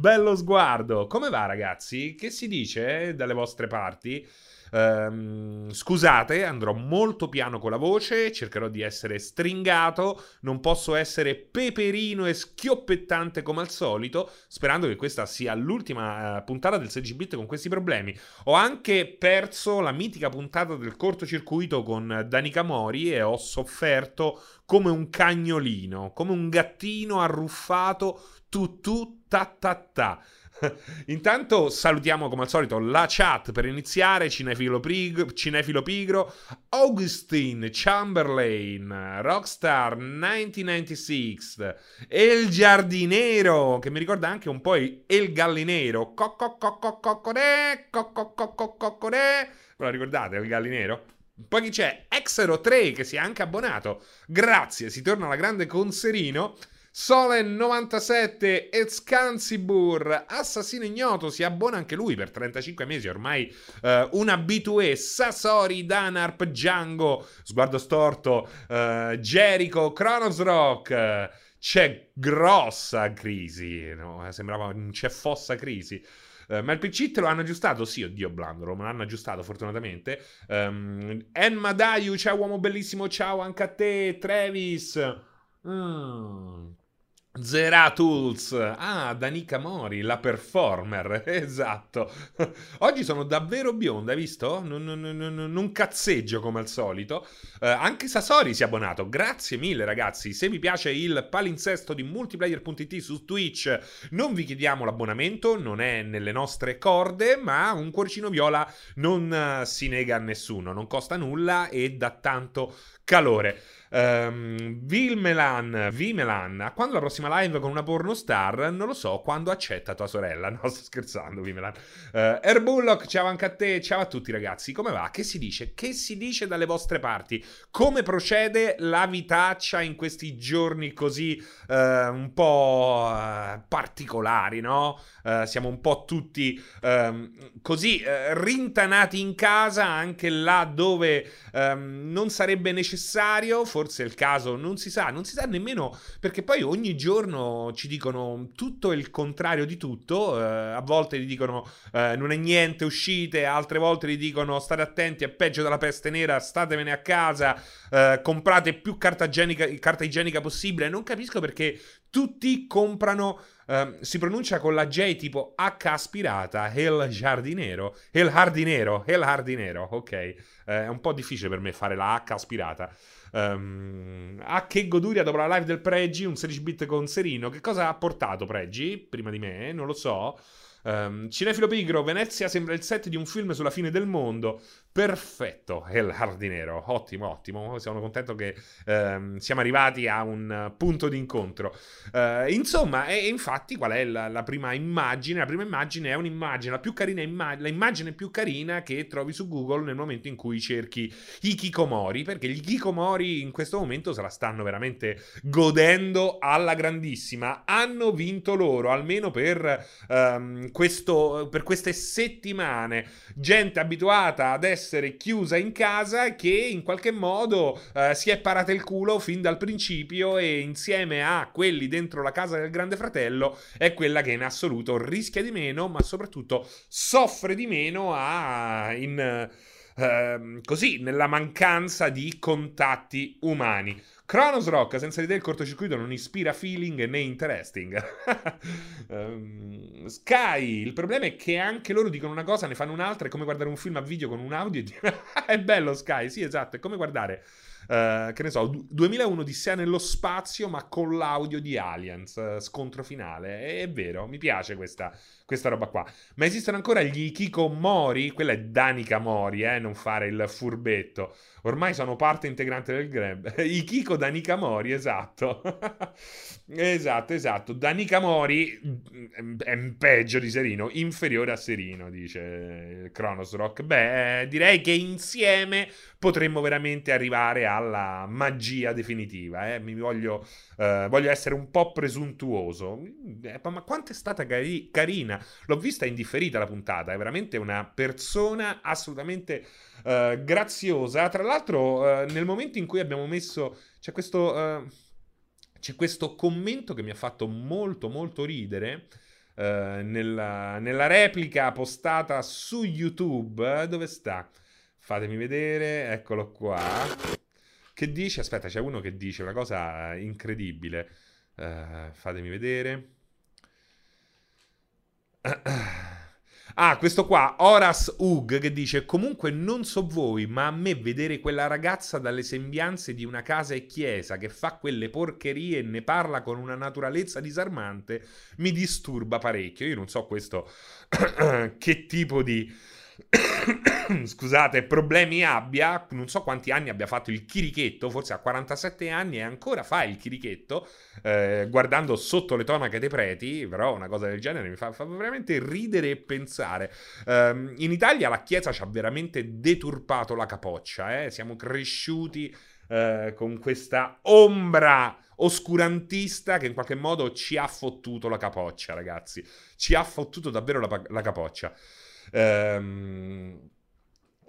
bello sguardo. Come va, ragazzi? Che si dice dalle vostre parti? Um, scusate, andrò molto piano con la voce, cercherò di essere stringato, non posso essere peperino e schioppettante come al solito, sperando che questa sia l'ultima uh, puntata del 16-bit con questi problemi. Ho anche perso la mitica puntata del cortocircuito con Danica Mori e ho sofferto come un cagnolino, come un gattino arruffato tu tu ta ta ta. Intanto salutiamo come al solito la chat per iniziare, Cinefilo, Prig- Cinefilo Pigro, Augustine Chamberlain, Rockstar 1996, El Giardinero, che mi ricorda anche un po' El Gallinero, Cocococococcore, Cococococcore, ve lo ricordate El Gallinero? Poi chi c'è? Exero 3 che si è anche abbonato. Grazie, si torna alla grande con Serino. Solen 97 Escansibur, assassino ignoto, si abbona anche lui per 35 mesi, ormai uh, un abitué, Sasori, Danarp, Django, sguardo storto, uh, Jericho, Kronos Rock, c'è grossa crisi, no? sembrava c'è fossa crisi. Uh, ma il PC te lo hanno aggiustato? Sì, oddio, Blandolo, me l'hanno aggiustato fortunatamente. Um, Enma Dayu, ciao uomo bellissimo, ciao anche a te, Travis. Mm. Zeratools, ah, Danica Mori, la performer, esatto. Oggi sono davvero bionda, hai visto? Non, non, non, non cazzeggio come al solito. Uh, anche Sasori si è abbonato, grazie mille ragazzi. Se vi piace il palinsesto di multiplayer.it su Twitch, non vi chiediamo l'abbonamento, non è nelle nostre corde, ma un cuoricino viola non uh, si nega a nessuno, non costa nulla e dà tanto calore. Um, Vilmelan, Vimelan, quando la prossima live con una pornostar? Non lo so, quando accetta tua sorella. No, sto scherzando, Vimelan. Uh, Airbullock, ciao anche a te, ciao a tutti ragazzi. Come va? Che si dice? Che si dice dalle vostre parti? Come procede la vitaccia in questi giorni così uh, un po' uh, particolari, no? siamo un po' tutti um, così rintanati in casa, anche là dove um, non sarebbe necessario. Forse forse il caso, non si sa, non si sa nemmeno perché poi ogni giorno ci dicono tutto il contrario di tutto, eh, a volte gli dicono eh, non è niente, uscite, altre volte gli dicono state attenti, è peggio della peste nera, statevene a casa, eh, comprate più carta igienica, carta igienica possibile, non capisco perché tutti comprano Uh, si pronuncia con la J tipo H aspirata, El Giardinero, El Hardinero, El Hardinero, ok. Uh, è un po' difficile per me fare la H aspirata. Um, a che goduria dopo la live del Pregi, un 16 bit con Serino. Che cosa ha portato Pregi prima di me? Non lo so. Um, Cinefilo Pigro, Venezia sembra il set di un film sulla fine del mondo. Perfetto, El Hardinero, ottimo, ottimo. Sono contento che um, siamo arrivati a un punto di incontro. Uh, insomma, e, infatti, qual è la, la, prima immagine? La prima immagine è un'immagine, la più carina immagine, l'immagine più carina che trovi su Google nel momento in cui cerchi i Kikomori, perché gli Kikomori in questo momento se la stanno veramente godendo alla grandissima. Hanno vinto loro, almeno per um, questo, per queste settimane, gente abituata ad essere chiusa in casa che in qualche modo eh, si è parata il culo fin dal principio e insieme a quelli dentro la casa del grande fratello è quella che in assoluto rischia di meno, ma soprattutto soffre di meno a, in, eh, così, nella mancanza di contatti umani. Kronos Rock, senza di te il cortocircuito non ispira feeling né interesting. um, Sky, il problema è che anche loro dicono una cosa, ne fanno un'altra, è come guardare un film a video con un audio. è bello Sky, sì esatto, è come guardare Uh, che ne so, 2001 di sé nello spazio, ma con l'audio di Aliens, uh, scontro finale. È, è, vero, mi piace questa, questa roba qua. Ma esistono ancora gli Kiko Mori? Quella è Danica Mori, eh, non fare il furbetto. Ormai sono parte integrante del Grab. I Kiko Danica Mori, esatto. esatto, esatto. Danica Mori mm, è peggio di Serino, inferiore a Serino, dice Kronos Rock. Beh, direi che insieme potremmo veramente arrivare alla magia definitiva. Eh? Mi voglio, uh, voglio essere un po' presuntuoso. Eh, ma quanto è stata cari- carina? L'ho vista indifferita la puntata. È veramente una persona assolutamente uh, graziosa. Tra l'altro, uh, nel momento in cui abbiamo messo. C'è questo. c'è questo commento che mi ha fatto molto molto ridere. Uh, nella, nella, replica postata su YouTube. Dove sta? Fatemi vedere, eccolo qua. Che dice? Aspetta, c'è uno che dice una cosa incredibile. Uh, fatemi vedere. Ah, questo qua, Horace Hug, che dice: Comunque non so voi, ma a me vedere quella ragazza dalle sembianze di una casa e chiesa che fa quelle porcherie e ne parla con una naturalezza disarmante mi disturba parecchio. Io non so questo che tipo di scusate, problemi abbia, non so quanti anni abbia fatto il chirichetto, forse ha 47 anni e ancora fa il chirichetto, eh, guardando sotto le tonache dei preti, però una cosa del genere mi fa, fa veramente ridere e pensare. Um, in Italia la Chiesa ci ha veramente deturpato la capoccia, eh? siamo cresciuti eh, con questa ombra oscurantista che in qualche modo ci ha fottuto la capoccia, ragazzi. Ci ha fottuto davvero la, la capoccia. Ehm,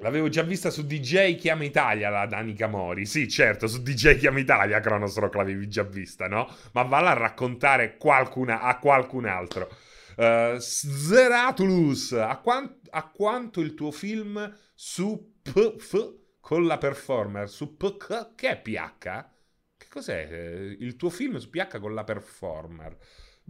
L'avevo già vista su DJ Chiama Italia, la Danica Mori. Sì, certo, su DJ Chiama Italia Cronos Rock l'avevi già vista, no? Ma valla a raccontare qualcuna, a qualcun altro. Uh, Zeratulus, a, quant- a, quanto il tuo film su PF con la performer, su PK, che è PH? Che cos'è eh, il tuo film su PH con la performer?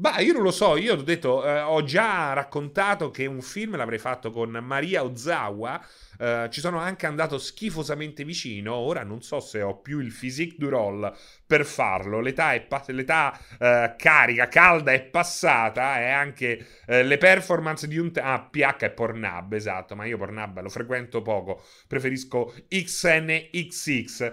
Bah, io non lo so, io ho detto, eh, ho già raccontato che un film l'avrei fatto con Maria Ozawa, eh, ci sono anche andato schifosamente vicino, ora non so se ho più il physique du roll per farlo, l'età, è pa- l'età eh, carica, calda è passata e anche eh, le performance di un... Te- ah, PH è Pornhub, esatto, ma io Pornhub lo frequento poco, preferisco XNXX.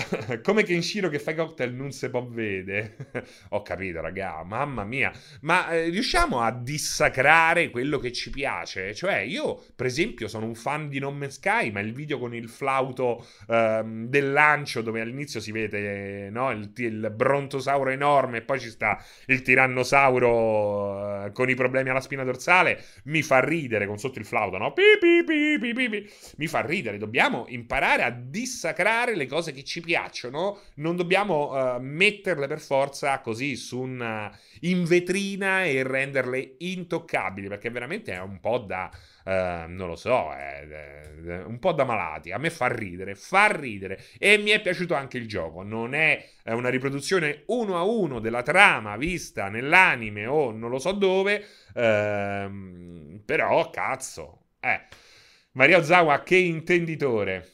Come Kenshiro che fa cocktail non si può vedere. Ho capito, raga, mamma mia. Ma eh, riusciamo a dissacrare quello che ci piace? Cioè, io, per esempio, sono un fan di No Man's Sky, ma il video con il flauto ehm, del lancio, dove all'inizio si vede no, il, il, brontosauro enorme e poi ci sta il tirannosauro eh, con i problemi alla spina dorsale, mi fa ridere con sotto il flauto, no? Pi, pi, pi, mi fa ridere. Dobbiamo imparare a dissacrare le cose che ci ci piacciono, non dobbiamo uh, metterle per forza così su un, in vetrina e renderle intoccabili, perché veramente è un po' da... Uh, non lo so, è, è, un po' da malati. A me fa ridere, fa ridere. E mi è piaciuto anche il gioco. Non è, è una riproduzione uno a uno della trama vista nell'anime o non lo so dove. Uh, però, cazzo. Eh. Maria Ozawa, che intenditore.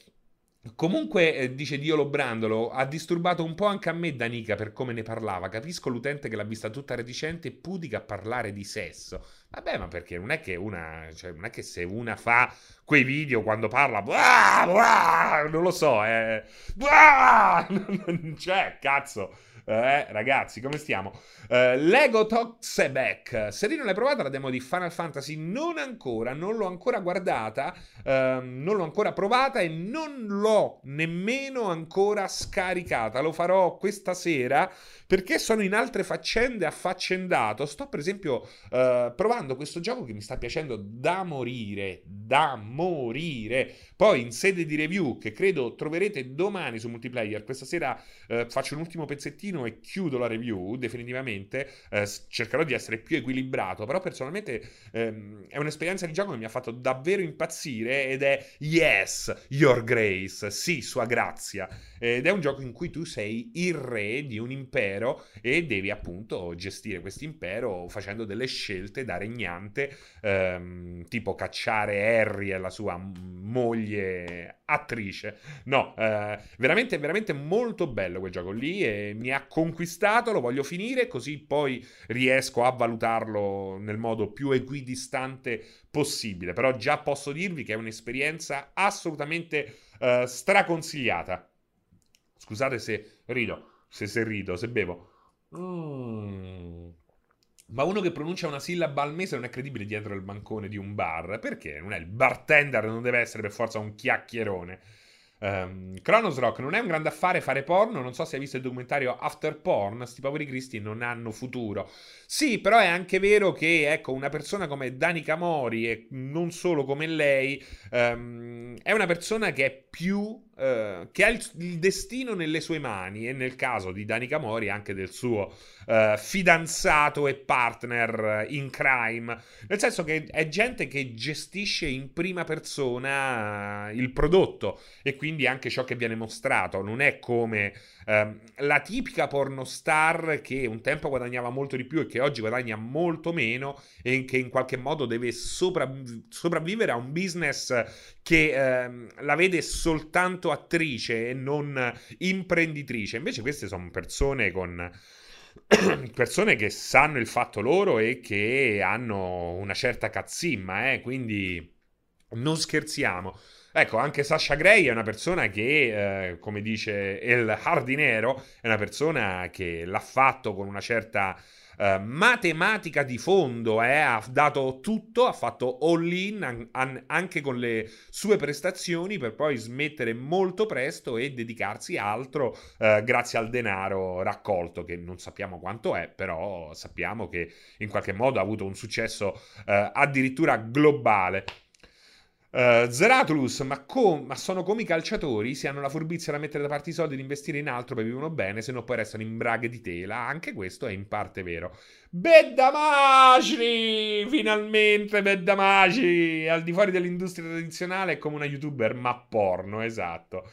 Comunque, eh, dice Dio Lobrandolo, ha disturbato un po' anche a me Danica per come ne parlava. Capisco l'utente che l'ha vista tutta reticente e pudica a parlare di sesso. Vabbè, ma perché non è che una. Cioè, non è che se una fa quei video quando parla. Buah, buah, non lo so, eh. Buah, non c'è, cazzo. Eh, ragazzi, come stiamo? Uh, Lego Toxeback. Serino, l'hai provata la demo di Final Fantasy? Non ancora, non l'ho ancora guardata, uh, non l'ho ancora provata e non l'ho nemmeno ancora scaricata. Lo farò questa sera perché sono in altre faccende affaccendato. Sto per esempio uh, provando questo gioco che mi sta piacendo da morire, da morire. Poi in sede di review che credo troverete domani su multiplayer, questa sera uh, faccio un ultimo pezzettino e chiudo la review definitivamente. Uh, cercherò di essere più equilibrato, però personalmente um, è un'esperienza di gioco che mi ha fatto davvero impazzire ed è Yes, Your Grace, sì, sua grazia. Ed è un gioco in cui tu sei il re di un impero e devi appunto gestire questo impero facendo delle scelte da regnante, ehm, tipo cacciare Harry e la sua moglie attrice. No, eh, veramente, veramente molto bello quel gioco lì e mi ha conquistato, lo voglio finire così poi riesco a valutarlo nel modo più equidistante possibile. Però già posso dirvi che è un'esperienza assolutamente eh, straconsigliata. Scusate se rido, se, se rido, se bevo. Mm. Ma uno che pronuncia una sillaba al mese non è credibile dietro il bancone di un bar. Perché? Non è il bartender, non deve essere per forza un chiacchierone. Um, Kronos Rock non è un grande affare fare porno. Non so se hai visto il documentario After Porn. Sti poveri cristi non hanno futuro. Sì, però è anche vero che ecco, una persona come Danica Mori e non solo come lei um, è una persona che è più eh, che ha il, il, destino nelle sue mani e nel caso di Danica Mori anche del suo eh, fidanzato e partner in crime, nel senso che è gente che gestisce in prima persona il prodotto e quindi anche ciò che viene mostrato, non è come ehm, la tipica pornostar che un tempo guadagnava molto di più e che oggi guadagna molto meno e che in qualche modo deve sopravv- sopravvivere a un business che ehm, la vede soltanto attrice e non imprenditrice. Invece queste sono persone con persone che sanno il fatto loro e che hanno una certa cazzimma, eh? quindi non scherziamo. Ecco, anche Sasha Gray è una persona che, eh, come dice il Hardinero, è una persona che l'ha fatto con una certa eh, matematica di fondo, eh, ha dato tutto, ha fatto all in an- an- anche con le sue prestazioni per poi smettere molto presto e dedicarsi altro eh, grazie al denaro raccolto, che non sappiamo quanto è, però sappiamo che in qualche modo ha avuto un successo eh, addirittura globale. Uh, Zeratulus, ma, com- ma, sono come i calciatori, si hanno la furbizia da mettere da parte i soldi e investire in altro, poi vivono bene, se no poi restano in braghe di tela. Anche questo è in parte vero. Beddamaci! Finalmente Beddamaci! Al di fuori dell'industria tradizionale è come una youtuber, ma porno, esatto.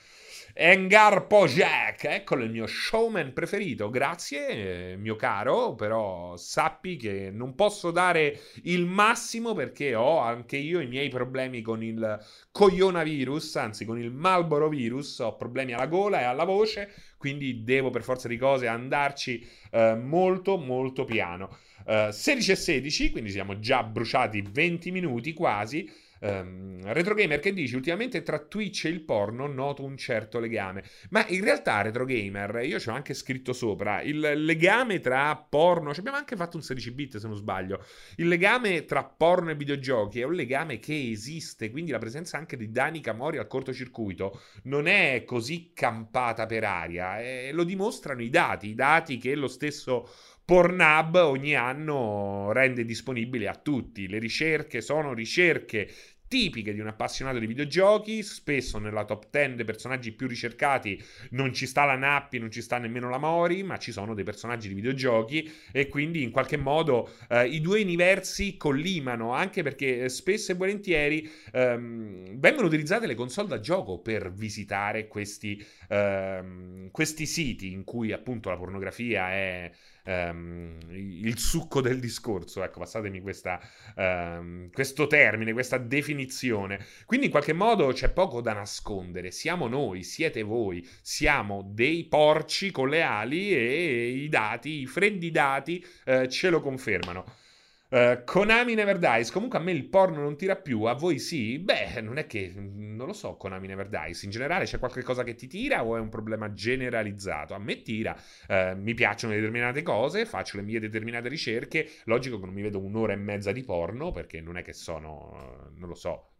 Engar Pojak, eccolo il mio showman preferito. Grazie, mio caro, però sappi che non posso dare il massimo perché ho anche io i miei problemi con il coglionavirus, anzi con il Malboro virus, ho problemi alla gola e alla voce, quindi devo per forza di cose andarci eh, molto molto piano. Uh, 16 e 16, quindi siamo già bruciati 20 minuti quasi. Um, Retro Gamer che dice ultimamente tra Twitch e il porno noto un certo legame ma in realtà Retro Gamer io ci ho anche scritto sopra il legame tra porno ci abbiamo anche fatto un 16 bit se non sbaglio il legame tra porno e videogiochi è un legame che esiste quindi la presenza anche di Dani Camori al cortocircuito non è così campata per aria e lo dimostrano i dati i dati che lo stesso Pornhub ogni anno rende disponibili a tutti. Le ricerche sono ricerche tipiche di un appassionato di videogiochi. Spesso nella top 10 dei personaggi più ricercati non ci sta la Nappi, non ci sta nemmeno la Mori, ma ci sono dei personaggi di videogiochi e quindi in qualche modo eh, i due universi collimano, anche perché spesso e volentieri ehm, vengono utilizzate le console da gioco per visitare questi, ehm, questi siti in cui appunto la pornografia è um, il succo del discorso, ecco, passatemi questa, um, questo termine, questa definizione. Quindi in qualche modo c'è poco da nascondere, siamo noi, siete voi, siamo dei porci con le ali e i dati, i freddi dati uh, ce lo confermano. Uh, Konami Never Dies. Comunque a me il porno non tira più, a voi sì? Beh, non è che non lo so, Konami Never Dies. In generale c'è qualche cosa che ti tira o è un problema generalizzato? A me tira, uh, mi piacciono determinate cose, faccio le mie determinate ricerche. Logico che non mi vedo un'ora e mezza di porno perché non è che sono, uh, non lo so.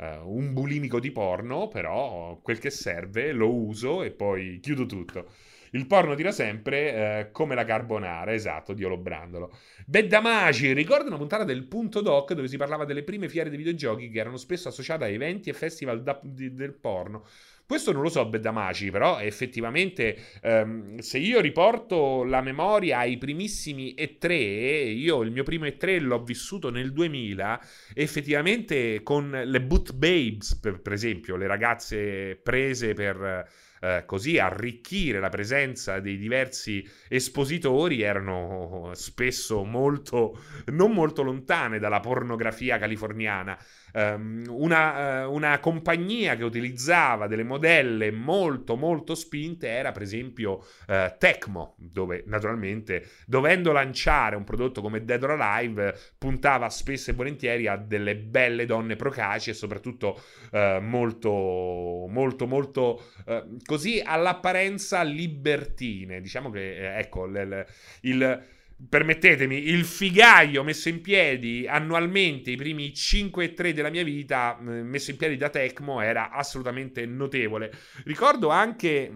un bulimico di porno, però quel che serve lo uso e poi chiudo tutto. Il porno tira sempre eh, come la carbonara, esatto, Dio lo brandolo. Beddamaci, ricorda una puntata del Punto Doc dove si parlava delle prime fiere di videogiochi che erano spesso associate a eventi e festival da, di, del porno. Questo non lo so, Beddamaci, però effettivamente ehm, se io riporto la memoria ai primissimi E3, io il mio primo E3 l'ho vissuto nel 2000, effettivamente con le boot babes, per, per esempio, le ragazze prese per eh, così arricchire la presenza dei diversi espositori erano spesso molto, non molto lontane dalla pornografia californiana. Um, una, uh, una, compagnia che utilizzava delle modelle molto molto spinte era per esempio uh, Tecmo, dove naturalmente dovendo lanciare un prodotto come Dead or Alive puntava spesso e volentieri a delle belle donne procaci e soprattutto uh, molto molto molto così all'apparenza libertine. Diciamo che eh, ecco il, il permettetemi, il figaio messo in piedi annualmente i primi 5 e 3 della mia vita, messo in piedi da Tecmo, era assolutamente notevole. Ricordo anche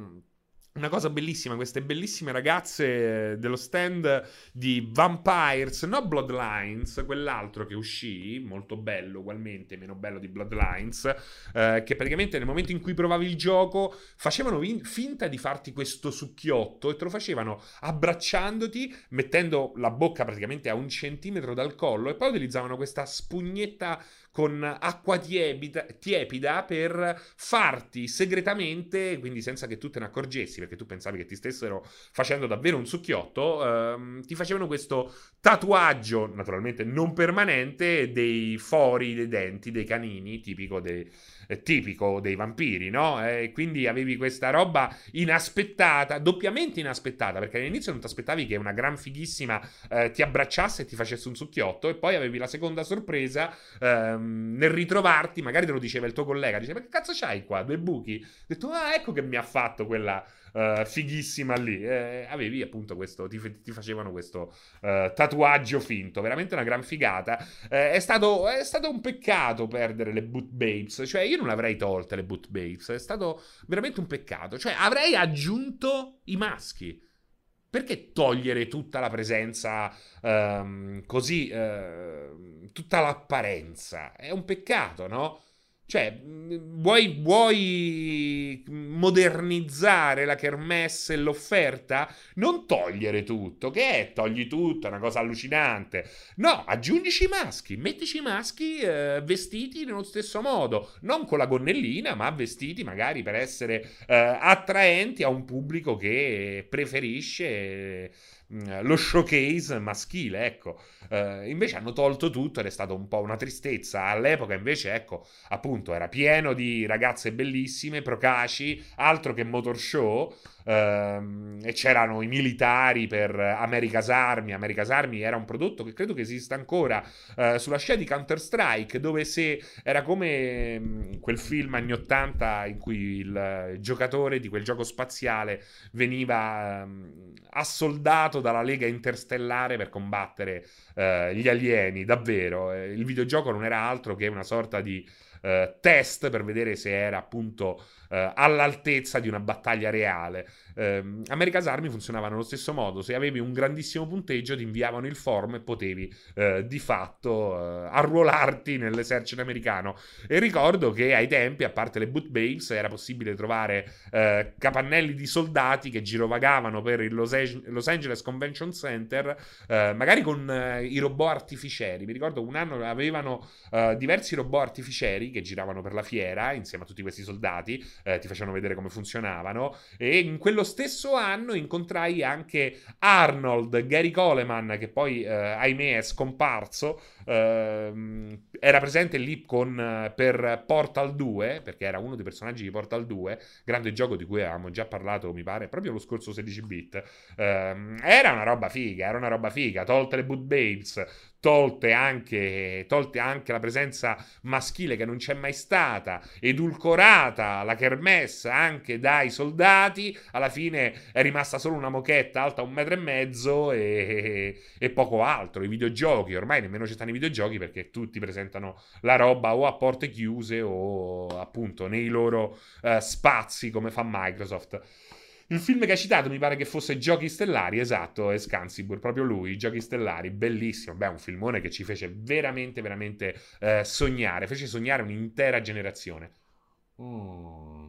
una cosa bellissima, queste bellissime ragazze dello stand di Vampires, no Bloodlines, quell'altro che uscì, molto bello ugualmente, meno bello di Bloodlines, eh, che praticamente nel momento in cui provavi il gioco facevano in- finta di farti questo succhiotto e te lo facevano abbracciandoti, mettendo la bocca praticamente a un centimetro dal collo e poi utilizzavano questa spugnetta con acqua tiepida, tiepida, per farti segretamente, quindi senza che tu te ne accorgessi, perché tu pensavi che ti stessero facendo davvero un succhiotto, ehm, ti facevano questo tatuaggio, naturalmente non permanente, dei fori dei denti, dei canini, tipico dei tipico dei vampiri, no? E quindi avevi questa roba inaspettata, doppiamente inaspettata, perché all'inizio non ti aspettavi che una gran fighissima eh, ti abbracciasse e ti facesse un succhiotto, e poi avevi la seconda sorpresa ehm, nel ritrovarti, magari te lo diceva il tuo collega, diceva, ma che cazzo c'hai qua? Due buchi? Ho detto, ah, ecco che mi ha fatto quella uh, fighissima lì. Eh, avevi appunto questo, ti, ti facevano questo uh, tatuaggio finto, veramente una gran figata. Eh, è, stato, è, stato, un peccato perdere le boot babes, cioè io non avrei tolte le boot babes, è stato veramente un peccato, cioè avrei aggiunto i maschi. Perché togliere tutta la presenza um, così, uh, tutta l'apparenza? È un peccato, no? Cioè, vuoi, vuoi, modernizzare la kermesse e l'offerta? Non togliere tutto, che è? Togli tutto, è una cosa allucinante. No, aggiungici i maschi, mettici i maschi eh, vestiti nello stesso modo, non con la gonnellina, ma vestiti magari per essere eh, attraenti a un pubblico che preferisce Mm, lo showcase maschile, ecco. Uh, invece hanno tolto tutto ed è stata un po' una tristezza. All'epoca invece, ecco, appunto, era pieno di ragazze bellissime, procaci, altro che motor show. Uh, e c'erano i militari per America's Army. America's Army era un prodotto che credo che esista ancora uh, sulla scia di Counter-Strike, dove se era come um, quel film anni 80 in cui il, giocatore di quel gioco spaziale veniva um, assoldato dalla Lega Interstellare per combattere uh, gli alieni. Davvero, il videogioco non era altro che una sorta di test per vedere se era appunto eh, all'altezza di una battaglia reale. Eh, America's Army funzionava nello stesso modo, se avevi un grandissimo punteggio ti inviavano il form e potevi eh, di fatto eh, arruolarti nell'esercito americano. E ricordo che ai tempi, a parte le boot babes, era possibile trovare eh, capannelli di soldati che girovagavano per il Los, Los Angeles Convention Center, eh, magari con i robot artificieri. Mi ricordo un anno avevano diversi robot artificieri che giravano per la fiera insieme a tutti questi soldati eh, ti facevano vedere come funzionavano. E in quello stesso anno incontrai anche Arnold, Gary Coleman, che poi, eh, ahimè, è scomparso. Uh, era presente lì con, uh, per Portal 2, perché era uno dei personaggi di Portal 2, grande gioco di cui avevamo già parlato, mi pare, proprio lo scorso 16 bit. Uh, era una roba figa, era una roba figa, tolte le boot babes, tolte anche, tolte anche la presenza maschile che non c'è mai stata, edulcorata la kermesse anche dai soldati, alla fine è rimasta solo una mochetta alta un metro e mezzo e, e poco altro. I videogiochi, ormai nemmeno ci stanno i videogiochi perché tutti presentano la roba o a porte chiuse o appunto nei loro uh, spazi come fa Microsoft. Il film che hai citato mi pare che fosse Giochi Stellari, esatto, è Scansibur, proprio lui, Giochi Stellari, bellissimo, beh, un filmone che ci fece veramente, veramente eh, sognare, fece sognare un'intera generazione. Mm.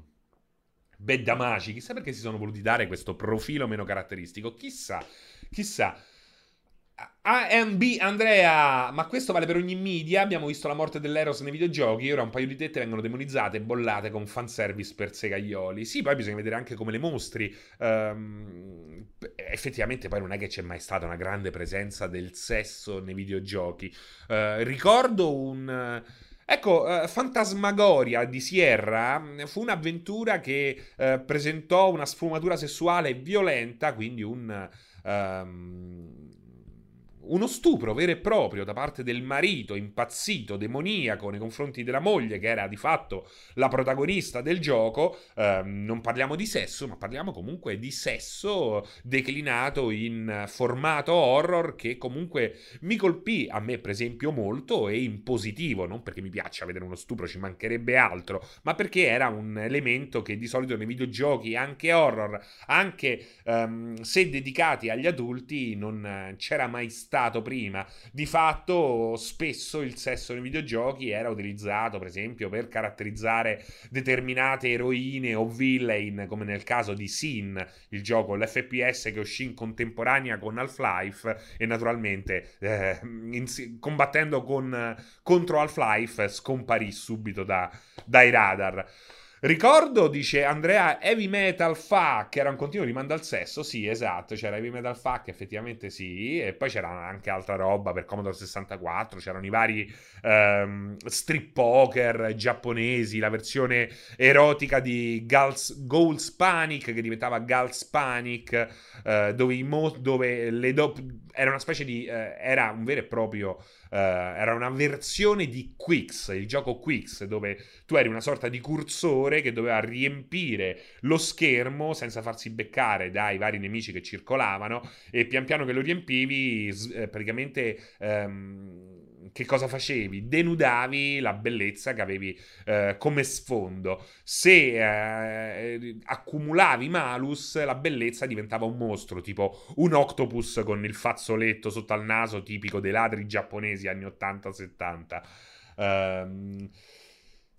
Beddamaci, chissà perché si sono voluti dare questo profilo meno caratteristico, chissà, chissà. AMB Andrea, ma questo vale per ogni media. Abbiamo visto la morte dell'Eros nei videogiochi. Ora un paio di tette vengono demonizzate e bollate con fanservice per segaioli. Sì, poi bisogna vedere anche come le mostri. Um, effettivamente, poi non è che c'è mai stata una grande presenza del sesso nei videogiochi. Uh, ricordo un. Ecco, uh, Fantasmagoria di Sierra fu un'avventura che uh, presentò una sfumatura sessuale violenta, quindi un. Um, uno stupro vero e proprio da parte del marito impazzito, demoniaco nei confronti della moglie, che era di fatto la protagonista del gioco. Eh, non parliamo di sesso, ma parliamo comunque di sesso declinato in formato horror che comunque mi colpì a me, per esempio, molto e in positivo, non perché mi piaccia vedere uno stupro, ci mancherebbe altro, ma perché era un elemento che di solito nei videogiochi, anche horror, anche um, se dedicati agli adulti, non c'era mai stato prima. Di fatto, spesso il sesso nei videogiochi era utilizzato, per esempio, per caratterizzare determinate eroine o villain, come nel caso di Sin, il gioco, l'FPS che uscì in contemporanea con Half-Life e naturalmente eh, in, combattendo con, contro Half-Life scomparì subito da, dai radar. Ricordo, dice Andrea, Heavy Metal Fuck, era un continuo rimando al sesso, sì, esatto, c'era Heavy Metal Fuck, effettivamente sì, e poi c'era anche altra roba per Commodore 64, c'erano i vari um, strip poker giapponesi, la versione erotica di Gals, Goals Panic, che diventava Gals Panic, uh, dove, mo- dove le do- era una specie di... Uh, era un vero e proprio Uh, era una versione di Quix, il gioco Quix, dove tu eri una sorta di cursore che doveva riempire lo schermo senza farsi beccare dai vari nemici che circolavano e pian piano che lo riempivi, eh, praticamente... Um, che cosa facevi? Denudavi la bellezza che avevi eh, come sfondo. Se eh, accumulavi malus, la bellezza diventava un mostro, tipo un octopus con il fazzoletto sotto al naso, tipico dei ladri giapponesi anni 80-70. Um,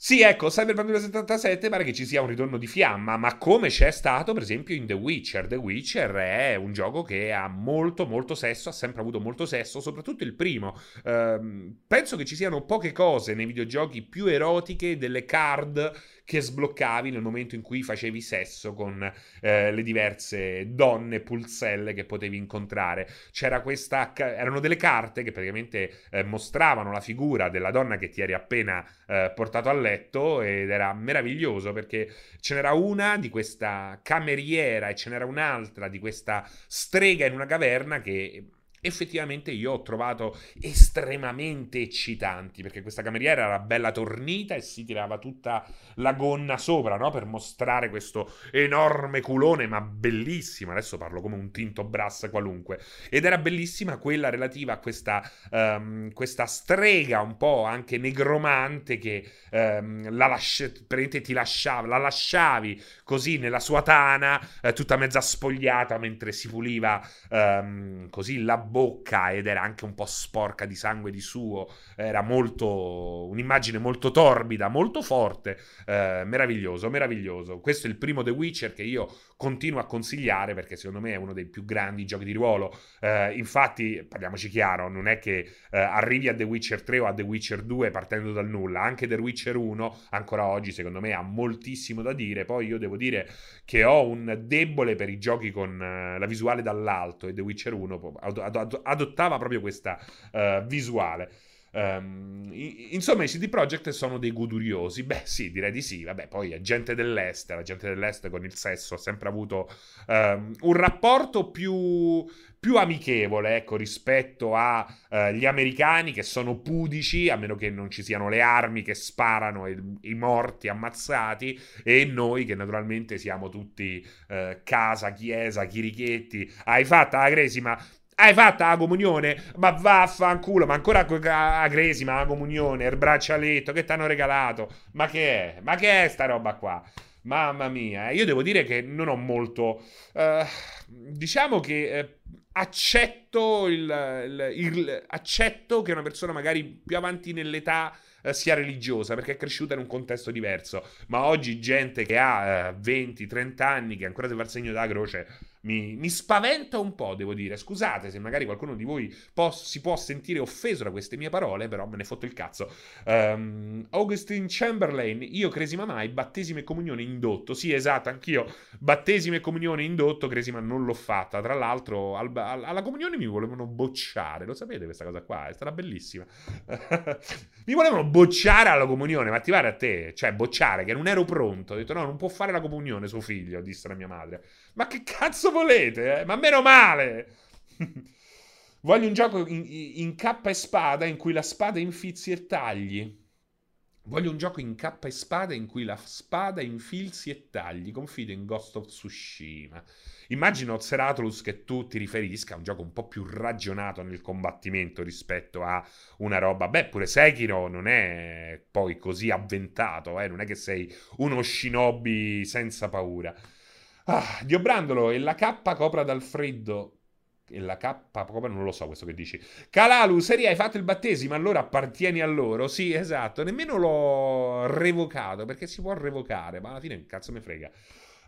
sì, ecco, Cyberpunk 2077 pare che ci sia un ritorno di fiamma, ma come c'è stato per esempio in The Witcher. The Witcher è un gioco che ha molto, molto sesso, ha sempre avuto molto sesso, soprattutto il primo. Ehm, penso che ci siano poche cose nei videogiochi più erotiche delle card che sbloccavi nel momento in cui facevi sesso con eh, le diverse donne pulselle che potevi incontrare. C'era questa. erano delle carte che praticamente eh, mostravano la figura della donna che ti eri appena eh, portato a letto ed era meraviglioso perché ce n'era una di questa cameriera e ce n'era un'altra di questa strega in una caverna che effettivamente io ho trovato estremamente eccitanti perché questa cameriera era bella tornita e si tirava tutta la gonna sopra no? per mostrare questo enorme culone ma bellissima adesso parlo come un tinto brass qualunque ed era bellissima quella relativa a questa, um, questa strega un po' anche negromante che um, la, lascia, ti lasciava, la lasciavi così nella sua tana eh, tutta mezza spogliata mentre si puliva um, così la bocca ed era anche un po' sporca di sangue di suo, era molto un'immagine molto torbida, molto forte, eh, meraviglioso, meraviglioso. Questo è il primo The Witcher che io continuo a consigliare perché secondo me è uno dei più grandi giochi di ruolo. Eh, infatti, parliamoci chiaro, non è che eh, arrivi a The Witcher 3 o a The Witcher 2 partendo dal nulla, anche The Witcher 1 ancora oggi secondo me ha moltissimo da dire. Poi io devo dire che ho un debole per i giochi con uh, la visuale dall'alto e The Witcher 1 ad- ad- adottava proprio questa uh, visuale. Um, insomma, i CD Projekt sono dei goduriosi. Beh, sì, direi di sì. Vabbè, poi è gente dell'est. La gente dell'est con il sesso ha sempre avuto um, un rapporto più, più amichevole, ecco, rispetto agli uh, americani che sono pudici, a meno che non ci siano le armi che sparano e i morti ammazzati, e noi che naturalmente siamo tutti uh, casa, chiesa, chirichetti. Hai fatto la cresima? Hai fatta la comunione? Ma vaffanculo, ma ancora a Cresima la comunione, il braccialetto che ti hanno regalato. Ma che è? Ma che è sta roba qua? Mamma mia, eh, io devo dire che non ho molto... Uh, diciamo che... Eh, accetto, il, il, il, accetto che una persona magari più avanti nell'età eh, sia religiosa perché è cresciuta in un contesto diverso. Ma oggi gente che ha eh, 20-30 anni, che ancora deve fare il segno della croce, mi, mi, spaventa un po', devo dire. Scusate se magari qualcuno di voi può, si può sentire offeso da queste mie parole, però me ne fotto il cazzo. Um, Augustine Chamberlain, io cresima mai, battesimo e comunione indotto. Sì, esatto, anch'io battesimo e comunione indotto, cresima non l'ho fatta. Tra l'altro, al, al, alla comunione mi volevano bocciare, lo sapete questa cosa qua? È stata bellissima. mi volevano bocciare alla comunione, ma ti pare a te? Cioè, bocciare, che non ero pronto. Ho detto, no, non può fare la comunione suo figlio, disse la mia madre. Ma che cazzo volete? Eh? Ma meno male! Voglio un gioco in, in K e spada in cui la spada infilzi e tagli. Voglio un gioco in K e spada in cui la spada infilzi e tagli. Confido in Ghost of Tsushima. Immagino Zeratolus che tu ti riferisca a un gioco un po' più ragionato nel combattimento rispetto a una roba. Beh, pure Sekiro non è poi così avventato, eh? non è che sei uno shinobi senza paura. Ah, Dio Brandolo e la K copra dal freddo e la K proprio non lo so questo che dici. Calalu, serie hai fatto il battesimo, allora appartieni a loro. Sì, esatto, nemmeno l'ho revocato perché si può revocare, ma alla fine cazzo me frega.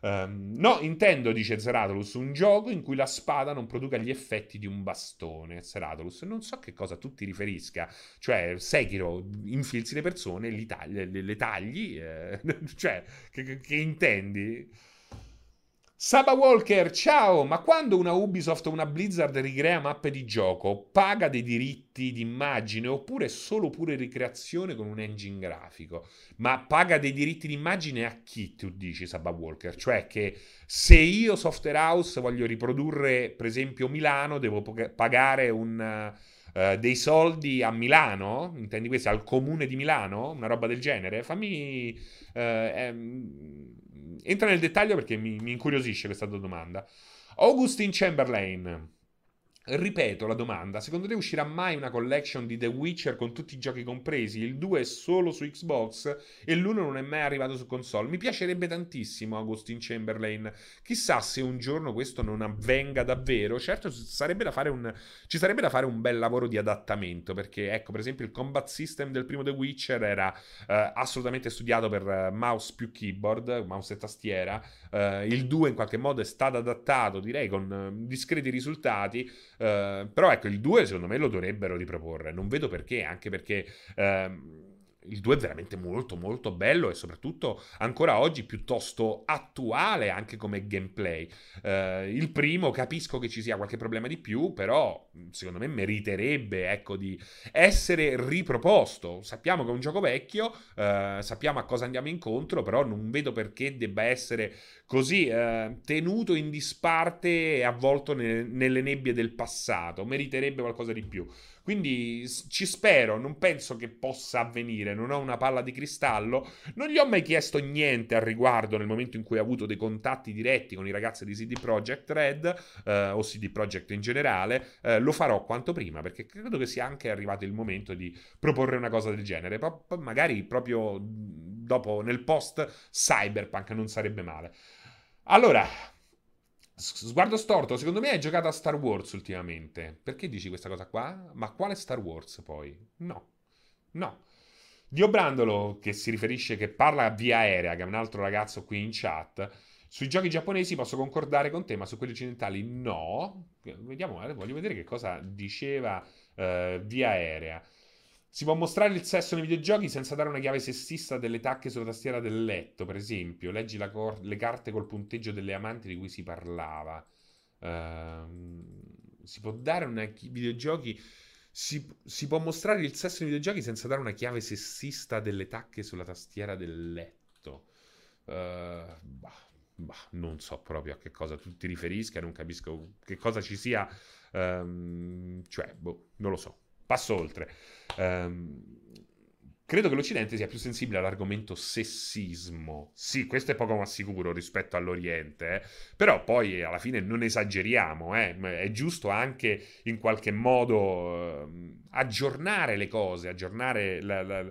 Um, no, intendo, dice Zeratolus, un gioco in cui la spada non produca gli effetti di un bastone. Zeratolus, non so che cosa tu ti riferisca. Cioè, Sekiro, infilzi le persone, li tagli, le, le tagli, eh, cioè, che, che intendi? Saba Walker, ciao! Ma quando una Ubisoft o una Blizzard ricrea mappe di gioco, paga dei diritti d'immagine oppure solo pure ricreazione con un engine grafico? Ma paga dei diritti d'immagine a chi, tu dici, Saba Walker? Cioè che se io, Software House, voglio riprodurre, per esempio, Milano, devo pagare un... Uh, dei soldi a Milano, intendi questo, al comune di Milano, una roba del genere, fammi... Uh, ehm, entra nel dettaglio perché mi, mi incuriosisce questa tua domanda. Augustin Chamberlain. Ripeto la domanda, secondo te uscirà mai una collection di The Witcher con tutti i giochi compresi? Il 2 è solo su Xbox e l'1 non è mai arrivato su console. Mi piacerebbe tantissimo Augustin Chamberlain. Chissà se un giorno questo non avvenga davvero. Certo, sarebbe un, ci sarebbe da fare un bel lavoro di adattamento perché, ecco, per esempio il combat system del primo The Witcher era eh, assolutamente studiato per eh, mouse più keyboard, mouse e tastiera. Eh, il 2 in qualche modo è stato adattato, direi, con eh, discreti risultati. Uh, però ecco, il 2 secondo me lo dovrebbero riproporre. Non vedo perché, anche perché... Uh, il 2 è veramente molto molto bello e soprattutto ancora oggi piuttosto attuale anche come gameplay. Uh, il primo capisco che ci sia qualche problema di più, però secondo me meriterebbe ecco, di essere riproposto. Sappiamo che è un gioco vecchio, uh, sappiamo a cosa andiamo incontro, però non vedo perché debba essere così uh, tenuto in disparte e avvolto ne- nelle nebbie del passato. Meriterebbe qualcosa di più. Quindi ci spero, non penso che possa avvenire, non ho una palla di cristallo, non gli ho mai chiesto niente al riguardo nel momento in cui ho avuto dei contatti diretti con i ragazzi di CD Projekt Red eh, o CD Projekt in generale, eh, lo farò quanto prima perché credo che sia anche arrivato il momento di proporre una cosa del genere, Pro- magari proprio dopo nel post Cyberpunk non sarebbe male. Allora, Sguardo storto, secondo me hai giocato a Star Wars ultimamente. Perché dici questa cosa qua? Ma quale Star Wars poi? No, no. Dio Brandolo, che si riferisce, che parla via aerea, che è un altro ragazzo qui in chat. Sui giochi giapponesi posso concordare con te, ma su quelli occidentali no. Vediamo, eh, voglio vedere che cosa diceva uh, via aerea. Si può mostrare il sesso nei videogiochi senza dare una chiave sessista delle tacche sulla tastiera del letto, per esempio. Leggi cor- le carte col punteggio delle amanti di cui si parlava. Uh, si può dare una chi- videogiochi. Si, si, può mostrare il sesso nei videogiochi senza dare una chiave sessista delle tacche sulla tastiera del letto. Uh, bah, bah, non so proprio a che cosa tu ti riferisca, non capisco che cosa ci sia. Um, cioè, boh, non lo so. Passo oltre. Um, credo che l'Occidente sia più sensibile all'argomento sessismo. Sì, questo è poco ma sicuro rispetto all'Oriente, eh? però poi alla fine non esageriamo, eh? è giusto anche in qualche modo eh, aggiornare le cose, aggiornare la, la...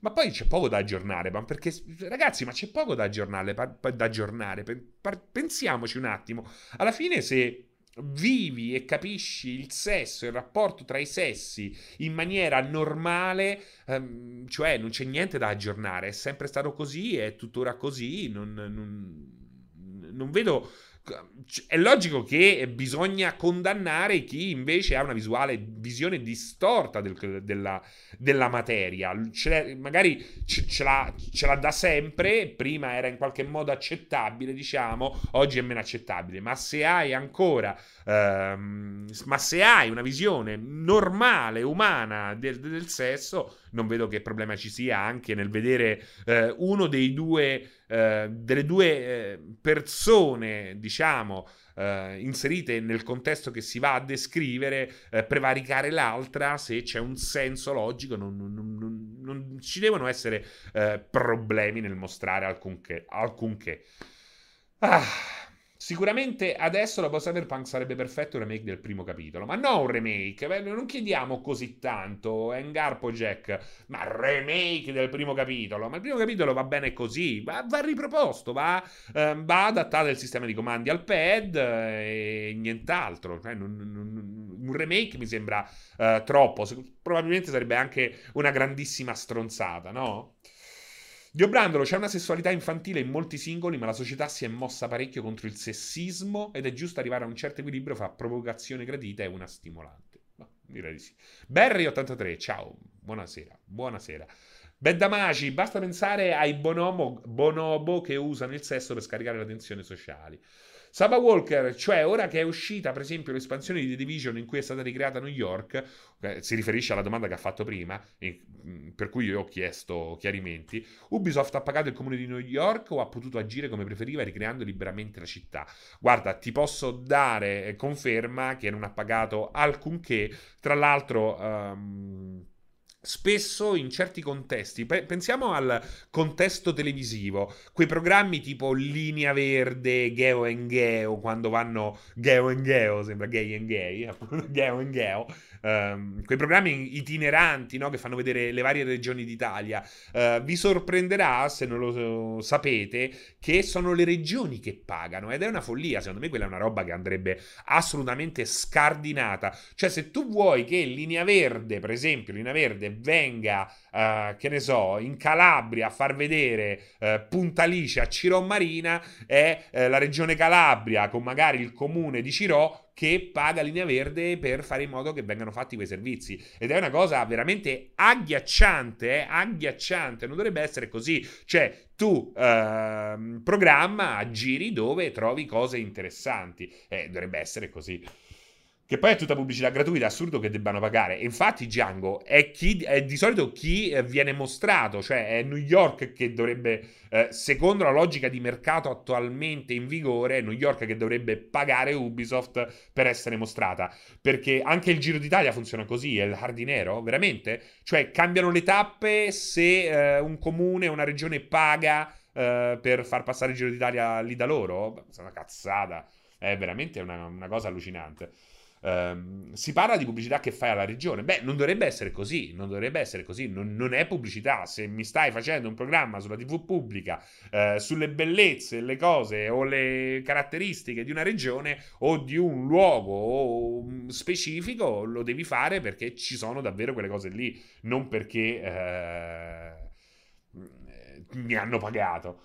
Ma poi c'è poco da aggiornare, ma perché ragazzi, ma c'è poco da aggiornare, da aggiornare. Pensiamoci un attimo. Alla fine se vivi e capisci il sesso, il rapporto tra i sessi in maniera normale, ehm, cioè non c'è niente da aggiornare, è sempre stato così, è tuttora così, non, non, non vedo è logico che bisogna condannare chi invece ha una visuale, visione distorta del, della, della, materia. Ce magari ce, ce, l'ha, ce, l'ha, da sempre, prima era in qualche modo accettabile, diciamo, oggi è meno accettabile. Ma se hai ancora, ehm, ma se hai una visione normale, umana del, del, sesso, non vedo che problema ci sia anche nel vedere eh, uno dei due eh, delle due eh, persone, diciamo, eh, inserite nel contesto che si va a descrivere, eh, prevaricare l'altra se c'è un senso logico, non, non, non, non ci devono essere eh, problemi nel mostrare alcunché. alcunché. Ah. Sicuramente adesso dopo Cyberpunk sarebbe perfetto un remake del primo capitolo, ma non un remake, non chiediamo così tanto, Engarpo Jack, ma remake del primo capitolo, ma il primo capitolo va bene così, va, va riproposto, va, eh, va, adattato il sistema di comandi al pad eh, e nient'altro, cioè, non, non, un remake mi sembra eh, troppo, probabilmente sarebbe anche una grandissima stronzata, no? Dio Brandolo, c'è una sessualità infantile in molti singoli, ma la società si è mossa parecchio contro il sessismo ed è giusto arrivare a un certo equilibrio fra provocazione gradita e una stimolante. No, direi di sì. Barry83, ciao, buonasera, buonasera. Beddamaci, basta pensare ai bonomo, bonobo che usano il sesso per scaricare la tensione sociale. Saba Walker, cioè ora che è uscita per esempio l'espansione di The Division in cui è stata ricreata New York, eh, si riferisce alla domanda che ha fatto prima, mm, per cui io ho chiesto chiarimenti, Ubisoft ha pagato il comune di New York o ha potuto agire come preferiva ricreando liberamente la città? Guarda, ti posso dare eh, conferma che non ha pagato alcunché, tra l'altro... Um, Spesso in certi contesti, pe- pensiamo al contesto televisivo, quei programmi tipo Linea Verde, Geo and Geo, quando vanno Geo and Geo, sembra gay and gay, Geo and Geo, um, quei programmi itineranti no, che fanno vedere le varie regioni d'Italia. Uh, vi sorprenderà, se non lo sapete, che sono le regioni che pagano ed è una follia, secondo me quella è una roba che andrebbe assolutamente scardinata. Cioè se tu vuoi che Linea Verde, per esempio, Linea Verde venga, uh, che ne so, in Calabria a far vedere uh, Punta Lice a Cirò Marina, è uh, la regione Calabria con magari il comune di Cirò che paga linea verde per fare in modo che vengano fatti quei servizi. Ed è una cosa veramente agghiacciante, eh? agghiacciante. Non dovrebbe essere così. Cioè, tu eh, programma giri dove trovi cose interessanti. Eh, dovrebbe essere così. Che poi è tutta pubblicità gratuita, assurdo che debbano pagare. E infatti Django è, chi, è di solito chi eh, viene mostrato, cioè è New York che dovrebbe, eh, secondo la logica di mercato attualmente in vigore, è New York che dovrebbe pagare Ubisoft per essere mostrata. Perché anche il Giro d'Italia funziona così, è il hardinero, veramente? Cioè cambiano le tappe se eh, un comune, una regione paga eh, per far passare il Giro d'Italia lì da loro? È una cazzata, è veramente una, una cosa allucinante. Um, si parla di pubblicità che fai alla regione. Beh, non dovrebbe essere così, non dovrebbe essere così, non, non è pubblicità. Se mi stai facendo un programma sulla TV pubblica uh, sulle bellezze, le cose o le caratteristiche di una regione o di un luogo specifico, lo devi fare perché ci sono davvero quelle cose lì, non perché uh, mi hanno pagato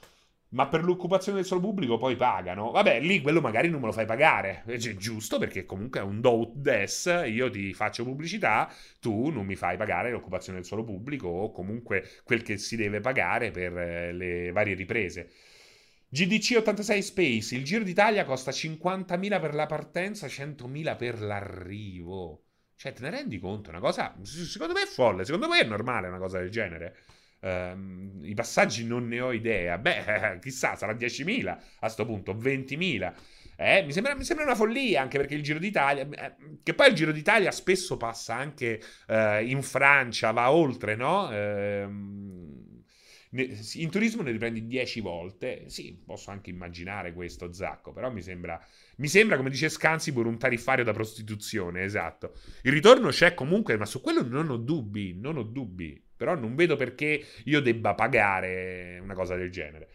ma per l'occupazione del suolo pubblico poi pagano. Vabbè, lì quello magari non me lo fai pagare. È giusto perché comunque è un do des, io ti faccio pubblicità, tu non mi fai pagare l'occupazione del suolo pubblico o comunque quel che si deve pagare per eh, le varie riprese. GDC 86 Space, il Giro d'Italia costa 50.000 per la partenza, 100.000 per l'arrivo. Cioè, te ne rendi conto? Una cosa, secondo me è folle, secondo me è normale una cosa del genere. Uh, I passaggi non ne ho idea. Beh, chissà, sarà 10.000 a questo punto, 20.000. Eh, mi, sembra, mi, sembra, una follia anche perché il Giro d'Italia, eh, che poi il Giro d'Italia spesso passa anche uh, in Francia, va oltre, no? Uh, in turismo ne riprendi 10 volte. Sì, posso anche immaginare questo zacco, però mi sembra, mi sembra come dice Scansibur, un tariffario da prostituzione, esatto. Il ritorno c'è comunque, ma su quello non ho dubbi, non ho dubbi. Però non vedo perché io debba pagare una cosa del genere.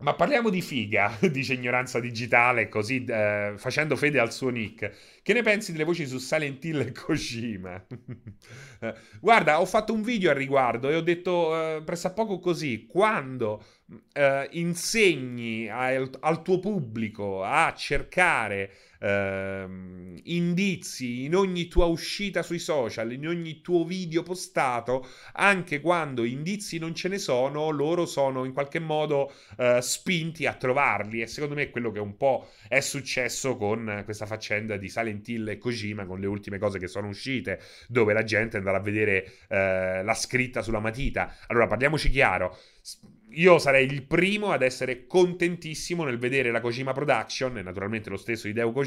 Ma parliamo di figa, dice ignoranza digitale, così eh, facendo fede al suo nick. Che ne pensi delle voci su Silent Hill e Kojima? Guarda, ho fatto un video al riguardo e ho detto eh, pressappoco così, quando eh, insegni al, al tuo pubblico a cercare ehm, indizi in ogni tua uscita sui social, in ogni tuo video postato, anche quando indizi non ce ne sono, loro sono in qualche modo eh, spinti a trovarli. E secondo me è quello che un po' è successo con questa faccenda di Silent Hill e Kojima, con le ultime cose che sono uscite, dove la gente andrà a vedere eh, la scritta sulla matita. Allora, parliamoci chiaro io sarei il primo ad essere contentissimo nel vedere la Kojima Production, e naturalmente lo stesso Hideo Kojima,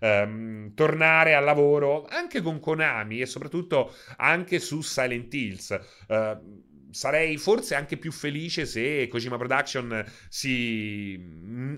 ehm, tornare al lavoro anche con Konami e soprattutto anche su Silent Hills. Eh, sarei forse anche più felice se Kojima Production si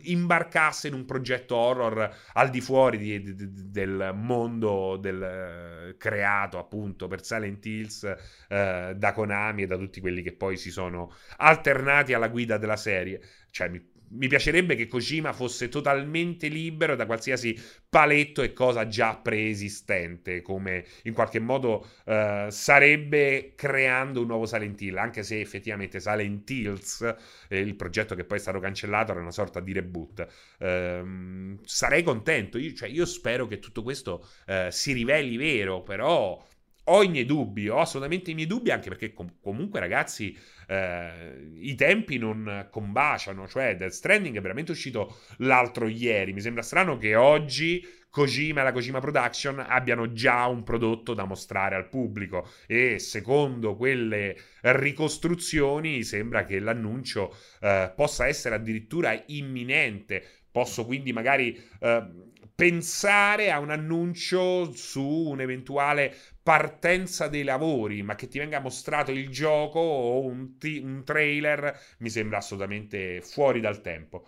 imbarcasse in un progetto horror al di fuori di, di, del mondo del, uh, creato appunto per Silent Hills uh, da Konami e da tutti quelli che poi si sono alternati alla guida della serie. Cioè, mi mi piacerebbe che Kojima fosse totalmente libero da qualsiasi paletto e cosa già preesistente, come in qualche modo uh, sarebbe creando un nuovo Silent Hill, anche se effettivamente Silent Hills, eh, il progetto che poi è stato cancellato, era una sorta di reboot. Uh, sarei contento, io, cioè, io, spero che tutto questo uh, si riveli vero, però ho i miei dubbi, ho assolutamente i miei dubbi, anche perché com- comunque ragazzi eh, i tempi non combaciano, cioè Death Stranding è veramente uscito l'altro ieri, mi sembra strano che oggi Kojima e la Kojima Production abbiano già un prodotto da mostrare al pubblico e secondo quelle ricostruzioni sembra che l'annuncio eh, possa essere addirittura imminente. Posso quindi magari eh, pensare a un annuncio su un'eventuale partenza dei lavori, ma che ti venga mostrato il gioco o un, t- un trailer, mi sembra assolutamente fuori dal tempo.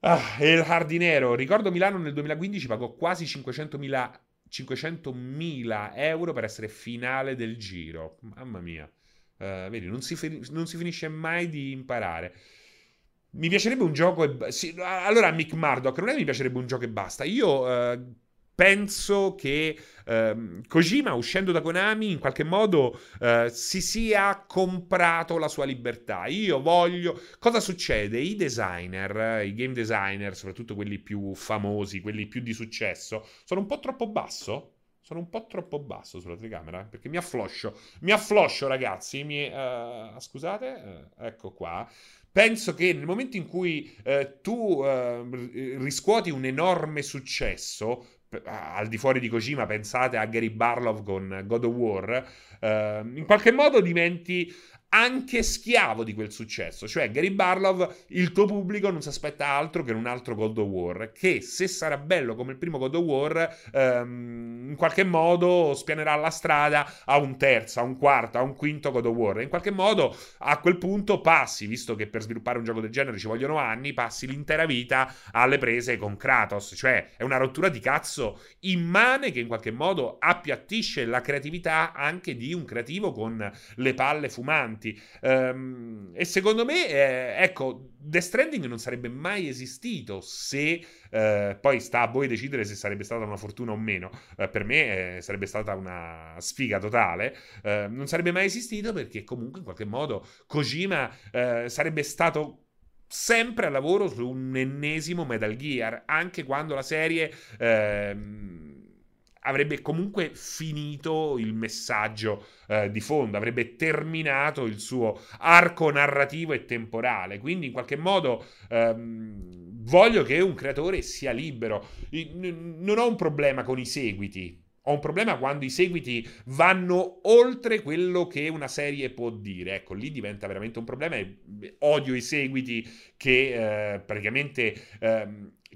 Ah, e il Hardinero, ricordo Milano nel 2015 pagò quasi 500.000, 500.000 euro per essere finale del giro. Mamma mia. Uh, vedi, non si, fi- non si, finisce mai di imparare. Mi piacerebbe un gioco e... Sì, allora, Mick Murdoch, non è che mi piacerebbe un gioco e basta. Io... Uh, penso che eh, Kojima, uscendo da Konami, in qualche modo eh, si sia comprato la sua libertà. Io voglio. Cosa succede? I designer, i game designer, soprattutto quelli più famosi, quelli più di successo, sono un po' troppo basso. Sono un po' troppo basso sulla telecamera perché mi affloscio. Mi affloscio, ragazzi. Mi, uh, scusate, uh, ecco qua. Penso che nel momento in cui uh, tu riscuoti un enorme successo, al di fuori di Kojima, pensate a Gary Barlow con God of War, eh, in qualche modo diventi anche schiavo di quel successo. Cioè, Gary Barlow, il tuo pubblico non si aspetta altro che un altro God of War, che se sarà bello come il primo God of War, ehm, in qualche modo spianerà la strada a un terzo, a un quarto, a un quinto God of War. In qualche modo, a quel punto passi, visto che per sviluppare un gioco del genere ci vogliono anni, passi l'intera vita alle prese con Kratos. Cioè, è una rottura di cazzo immane che in qualche modo appiattisce la creatività anche di un creativo con le palle fumanti avanti. Um, e secondo me, eh, ecco, Death Stranding non sarebbe mai esistito se eh, poi sta a voi decidere se sarebbe stata una fortuna o meno. Eh, per me eh, sarebbe stata una sfiga totale. Eh, non sarebbe mai esistito perché comunque in qualche modo Kojima eh, sarebbe stato sempre a lavoro su un ennesimo Metal Gear, anche quando la serie ehm, avrebbe comunque finito il messaggio eh, di fondo, avrebbe terminato il suo arco narrativo e temporale. Quindi, in qualche modo, ehm, voglio che un creatore sia libero. non ho un problema con i seguiti. Ho un problema quando i seguiti vanno oltre quello che una serie può dire. Ecco, lì diventa veramente un problema e odio i seguiti che eh, praticamente eh,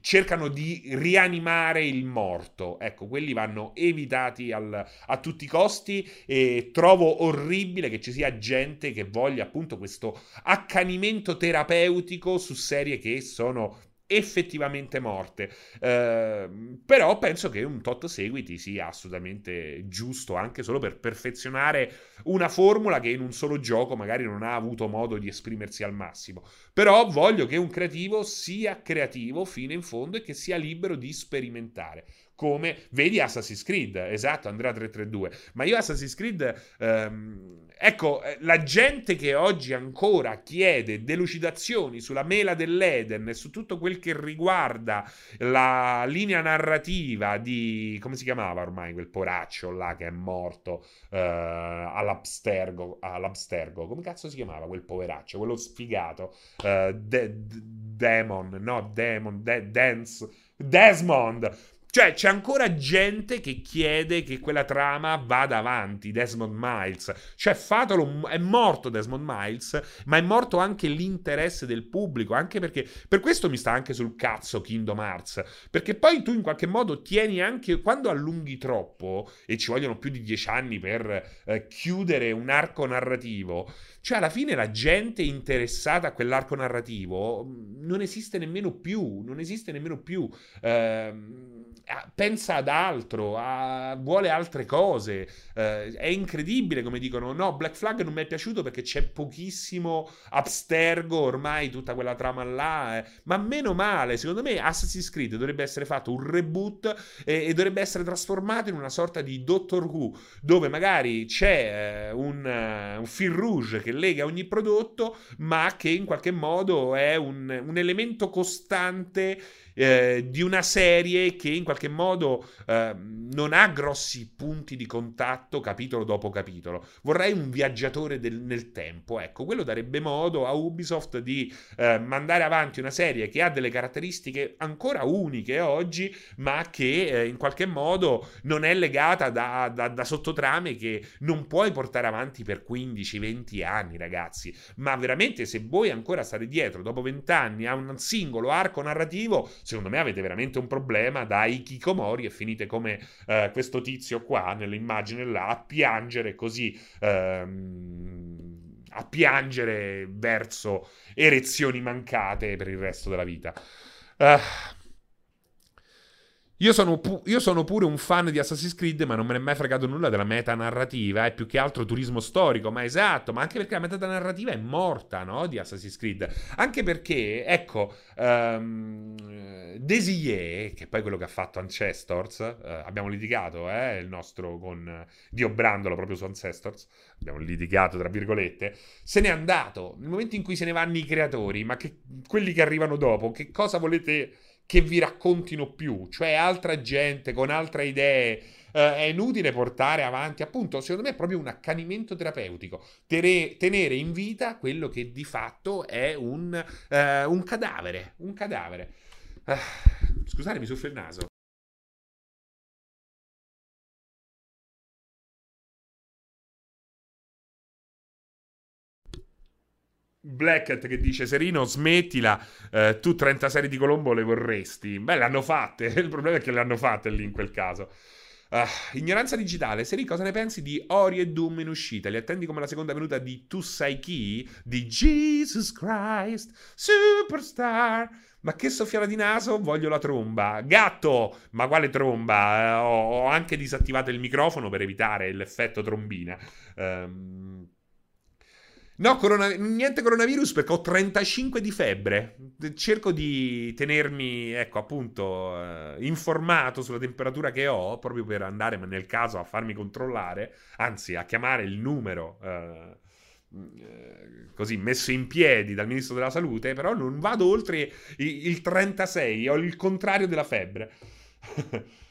cercano di rianimare il morto. Ecco, quelli vanno evitati al, a tutti i costi e trovo orribile che ci sia gente che voglia appunto questo accanimento terapeutico su serie che sono effettivamente morte. Eh, però penso che un tot seguiti sia assolutamente giusto anche solo per perfezionare una formula che in un solo gioco magari non ha avuto modo di esprimersi al massimo. Però voglio che un creativo sia creativo fino in fondo e che sia libero di sperimentare come vedi Assassin's Creed, esatto, Andrea 332. Ma io Assassin's Creed, ehm, ecco, eh, la gente che oggi ancora chiede delucidazioni sulla mela dell'Eden e su tutto quel che riguarda la linea narrativa di, come si chiamava ormai quel poraccio là che è morto eh, all'Abstergo, all'Abstergo, come cazzo si chiamava quel poveraccio, quello sfigato, eh, de- de- Demon, no, Demon, de- Dance, Desmond Cioè, c'è ancora gente che chiede che quella trama vada avanti, Desmond Miles. Cioè, fatelo, è morto Desmond Miles, ma è morto anche l'interesse del pubblico, anche perché per questo mi sta anche sul cazzo Kingdom Hearts, perché poi tu in qualche modo tieni anche quando allunghi troppo e ci vogliono più di dieci anni per eh, chiudere un arco narrativo, cioè alla fine la gente interessata a quell'arco narrativo mm, non esiste nemmeno più, non esiste nemmeno più. Eh, pensa ad altro, a, vuole altre cose. Eh, è incredibile come dicono: no, Black Flag non mi è piaciuto perché c'è pochissimo abstergo ormai tutta quella trama là. Eh. Ma meno male, secondo me Assassin's Creed dovrebbe essere fatto un reboot e, e dovrebbe essere trasformato in una sorta di Doctor Who, dove magari c'è eh, un, uh, un fil rouge che lega ogni prodotto, ma che in qualche modo è un, un elemento costante eh, di una serie che in qualche modo eh, non ha grossi punti di contatto capitolo dopo capitolo. Vorrei un viaggiatore del, nel tempo. Ecco, quello darebbe modo a Ubisoft di eh, mandare avanti una serie che ha delle caratteristiche ancora uniche oggi, ma che eh, in qualche modo non è legata da, da, da sottotrame che non puoi portare avanti per 15-20 anni, ragazzi. Ma veramente, se voi ancora state dietro dopo 20 anni a un singolo arco narrativo, secondo me avete veramente un problema da Ikikomori e finite come eh, questo tizio qua nell'immagine là a piangere così ehm, a piangere verso erezioni mancate per il resto della vita. Uh, io sono, pu- io sono, pure un fan di Assassin's Creed, ma non me ne è mai fregato nulla della meta narrativa. È più che altro turismo storico, ma esatto. Ma anche perché la meta narrativa è morta, no? Di Assassin's Creed. Anche perché, ecco, um, Desier, che è poi quello che ha fatto Ancestors, uh, abbiamo litigato, eh, il nostro con Dio Brandolo proprio su Ancestors. Abbiamo litigato, tra virgolette. Se n'è andato. Nel momento in cui se ne vanno i creatori, ma che, quelli che arrivano dopo, che cosa volete che vi raccontino più, cioè altra gente con altre idee. Uh, è inutile portare avanti, appunto, secondo me è proprio un accanimento terapeutico, Tere, tenere in vita quello che di fatto è un, uh, un cadavere, un cadavere. Uh, scusate, mi soffio il naso. Blackett che dice Serino smettila. Eh, tu 30 serie di Colombo le vorresti. Beh le hanno fatte. Il problema è che le hanno fatte lì in quel caso. Uh, ignoranza digitale. Seri cosa ne pensi di Ori e Doom in uscita? Li attendi come la seconda venuta di Tu sai chi? Di Jesus Christ Superstar. Ma che soffiata di naso, voglio la tromba. Gatto, ma quale tromba? Eh, ho, ho, anche disattivato il microfono per evitare l'effetto trombina. Um, No, corona- niente coronavirus perché ho 35 di febbre. Cerco di tenermi, ecco, appunto, eh, informato sulla temperatura che ho, proprio per andare, nel caso, a farmi controllare, anzi, a chiamare il numero. Eh, eh così messo in piedi dal ministro della salute, però non vado oltre il 36, ho il contrario della febbre.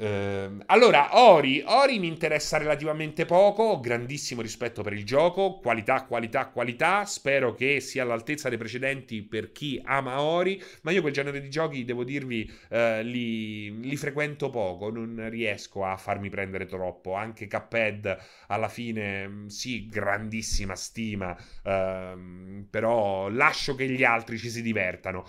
Eh, allora, Ori, Ori mi interessa relativamente poco, grandissimo rispetto per il gioco, qualità, qualità, qualità, spero che sia all'altezza dei precedenti per chi ama Ori, ma io quel genere di giochi, devo dirvi, eh, li, li, frequento poco, non riesco a farmi prendere troppo, anche Cuphead alla fine, mm, sì, grandissima stima, ehm, però lascio che gli altri ci si divertano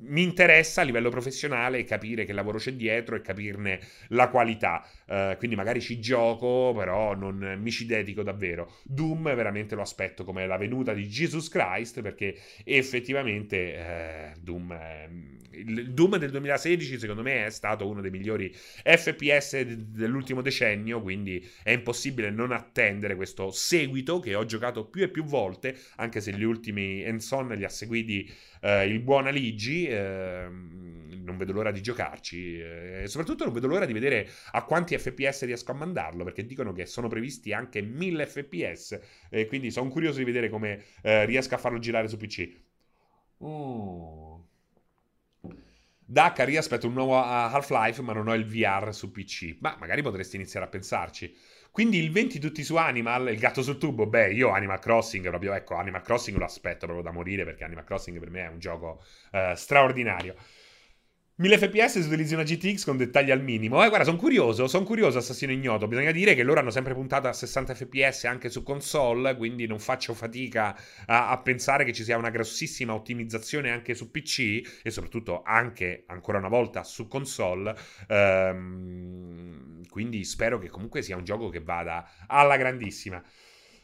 mi interessa a livello professionale capire che lavoro c'è dietro e capirne la qualità. Uh, quindi magari ci gioco, però non mi ci dedico davvero. Doom veramente lo aspetto come la venuta di Jesus Christ, perché effettivamente eh, Doom, eh, il Doom del 2016 secondo me è stato uno dei migliori FPS dell'ultimo decennio, quindi è impossibile non attendere questo seguito che ho giocato più e più volte, anche se gli ultimi Enson li ha seguiti eh, il buon Aligi, eh, non vedo l'ora di giocarci eh, soprattutto non vedo l'ora di vedere a quanti FPS riesco a mandarlo perché dicono che sono previsti anche 1000 FPS quindi sono curioso di vedere come eh, riesco a farlo girare su PC. Oh. Dakar, io aspetto un nuovo Half-Life ma non ho il VR su PC. Ma magari potresti iniziare a pensarci. Quindi il 20 tutti su Animal, il gatto sul tubo, beh, io Animal Crossing proprio, ecco, Animal Crossing lo aspetto proprio da morire perché Animal Crossing per me è un gioco uh, straordinario. 1000 fps se utilizzi una GTX con dettagli al minimo. Eh, guarda, sono curioso, sono curioso, Assassino Ignoto. Bisogna dire che loro hanno sempre puntato a 60 fps anche su console, quindi non faccio fatica a, a, pensare che ci sia una grossissima ottimizzazione anche su PC e soprattutto anche, ancora una volta, su console. Ehm, quindi spero che comunque sia un gioco che vada alla grandissima.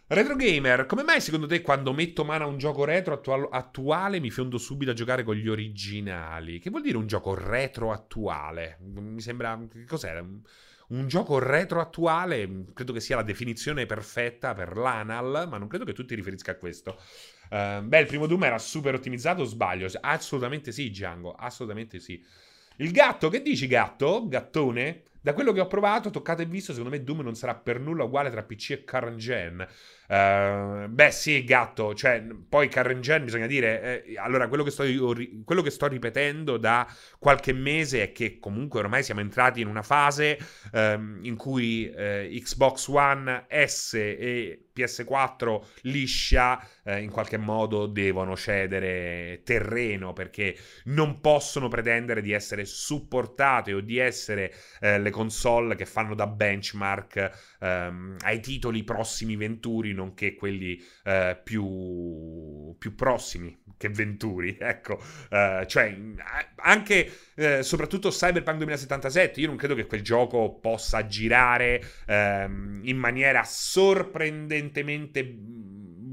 Retro Gamer, come mai secondo te quando metto mano a un gioco retro attual- attuale mi fiondo subito a giocare con gli originali? Che vuol dire un gioco retro attuale? Mi sembra... Che cos'è? Un, gioco retro attuale credo che sia la definizione perfetta per l'anal, ma non credo che tu ti riferisca a questo. Uh, beh, il primo Doom era super ottimizzato sbaglio? Assolutamente sì, Django, assolutamente sì. Il gatto, che dici gatto? Gattone? Da quello che ho provato, toccato e visto, secondo me Doom non sarà per nulla uguale tra PC e current gen. Uh, beh, sì, gatto. Cioè, poi current gen bisogna dire. Eh, allora, quello che, sto, quello che, sto, ripetendo da qualche mese è che comunque ormai siamo entrati in una fase um, in cui eh, Xbox One S e PS4 liscia eh, in qualche modo devono cedere terreno perché non possono pretendere di essere supportate o di essere eh, le console che fanno da benchmark ehm, ai titoli prossimi venturi nonché quelli eh, più, più, prossimi che venturi ecco. Eh, cioè anche eh, soprattutto Cyberpunk 2077 io non credo che quel gioco possa girare ehm, in maniera sorprendentemente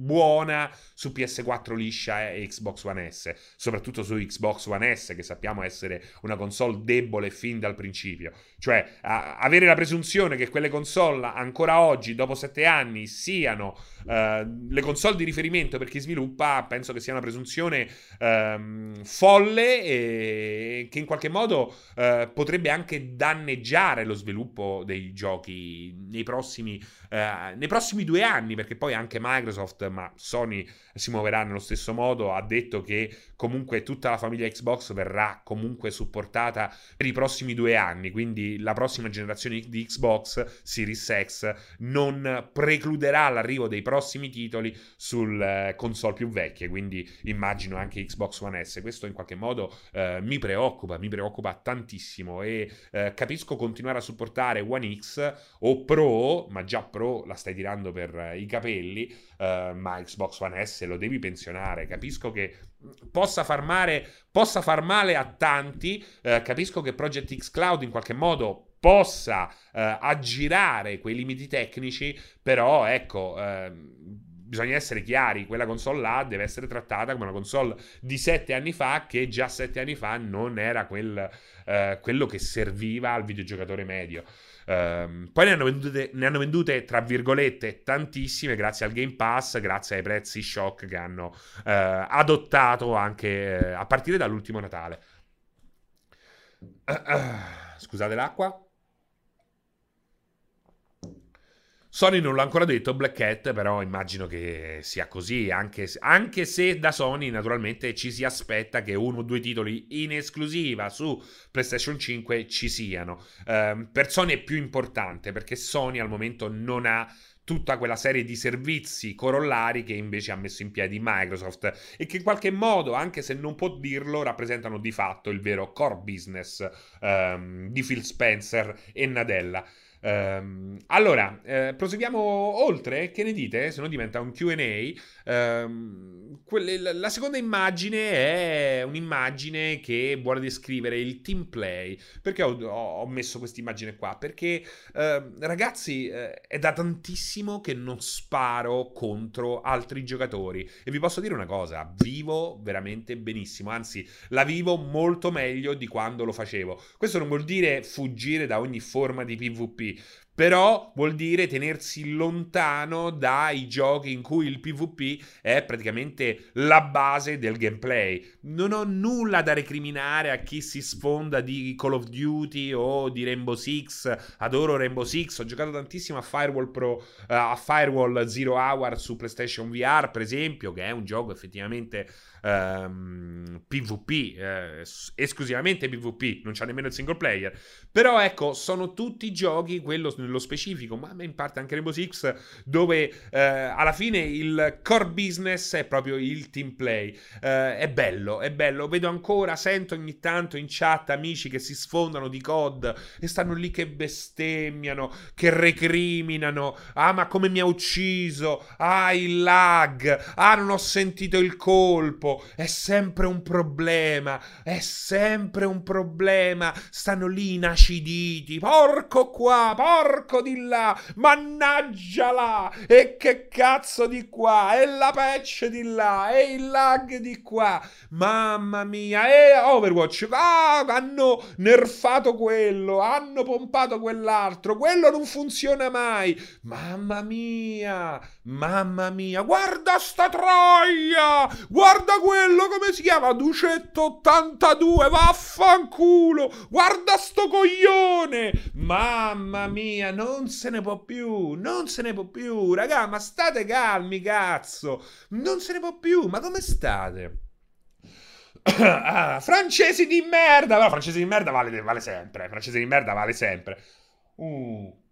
buona su PS4 liscia e Xbox One S, soprattutto su Xbox One S che sappiamo essere una console debole fin dal principio. Cioè a- avere la presunzione che quelle console ancora oggi, dopo sette anni, siano uh, le console di riferimento per chi sviluppa, penso che sia una presunzione um, folle e che in qualche modo uh, potrebbe anche danneggiare lo sviluppo dei giochi nei prossimi, uh, nei prossimi due anni, perché poi anche Microsoft ma Sony si muoverà nello stesso modo, ha detto che comunque tutta la famiglia Xbox verrà comunque supportata per i prossimi due anni, quindi la prossima generazione di Xbox Series X non precluderà l'arrivo dei prossimi titoli sulle eh, console più vecchie, quindi immagino anche Xbox One S. Questo in qualche modo eh, mi preoccupa, mi preoccupa tantissimo e eh, capisco continuare a supportare One X o Pro, ma già Pro la stai tirando per eh, i capelli, eh, ma Xbox One S lo devi pensionare. Capisco che possa far male, possa far male a tanti. Eh, capisco che Project X Cloud in qualche modo possa eh, aggirare quei limiti tecnici, però ecco. Ehm, bisogna essere chiari, quella console là deve essere trattata come una console di sette anni fa che già sette anni fa non era quel, eh, quello che serviva al videogiocatore medio. Um, poi ne hanno, vendute, ne hanno, vendute, tra virgolette, tantissime grazie al Game Pass, grazie ai prezzi shock che hanno uh, adottato anche uh, a partire dall'ultimo Natale. scusate l'acqua. Sony non l'ha ancora detto, Black Cat, però immagino che sia così, anche, anche, se da Sony naturalmente ci si aspetta che uno o due titoli in esclusiva su PlayStation 5 ci siano. Um, per Sony è più importante perché Sony al momento non ha tutta quella serie di servizi corollari che invece ha messo in piedi Microsoft e che in qualche modo, anche se non può dirlo, rappresentano di fatto il vero core business um, di Phil Spencer e Nadella. Um, allora, eh, proseguiamo oltre, che ne dite? Se no diventa un QA. Quelle, la seconda immagine è un'immagine che vuole descrivere il team play. Perché ho, messo questa immagine qua? Perché uh, ragazzi, uh, è da tantissimo che non sparo contro altri giocatori. E vi posso dire una cosa: vivo veramente benissimo. Anzi, la vivo molto meglio di quando lo facevo. Questo non vuol dire fuggire da ogni forma di PvP però vuol dire tenersi lontano dai giochi in cui il PvP è praticamente la base del gameplay. Non ho nulla da recriminare a chi si sfonda di Call of Duty o di Rainbow Six. Adoro Rainbow Six, ho giocato tantissimo a Firewall Pro, uh, a Firewall Zero Hour su PlayStation VR, per esempio, che è un gioco effettivamente um, PvP, eh, esclusivamente PvP, non c'è nemmeno il single player. Però ecco, sono tutti giochi, quello nello specifico, ma in parte anche Rainbow Six, dove eh, alla fine il core business è proprio il team play. Eh, è bello, è bello. Vedo ancora, sento ogni tanto in chat amici che si sfondano di COD e stanno lì che bestemmiano, che recriminano. Ah, ma come mi ha ucciso? Ah, il lag. Ah, non ho sentito il colpo. È sempre un problema. È sempre un problema. Stanno lì inaciditi. Porco qua, porco di là. Mannaggia là. E che cazzo di qua. E la patch di là. E il lag di qua. Mamma mia. E Overwatch. Ah, hanno nerfato quello. Hanno pompato quell'altro. Quello non funziona mai. Mamma mia. Mamma mia. Guarda sta troia. Guarda quello come si chiama. Ducetto 82. Vaffanculo. Guarda sto coglione. Mamma mia. Non se ne può più. Non se ne può più. Raga, ma state calmi, cazzo. Non se ne può più. Ma come state? ah, francesi di merda! No, francesi di merda vale, vale sempre. Francesi di merda vale sempre. Uh.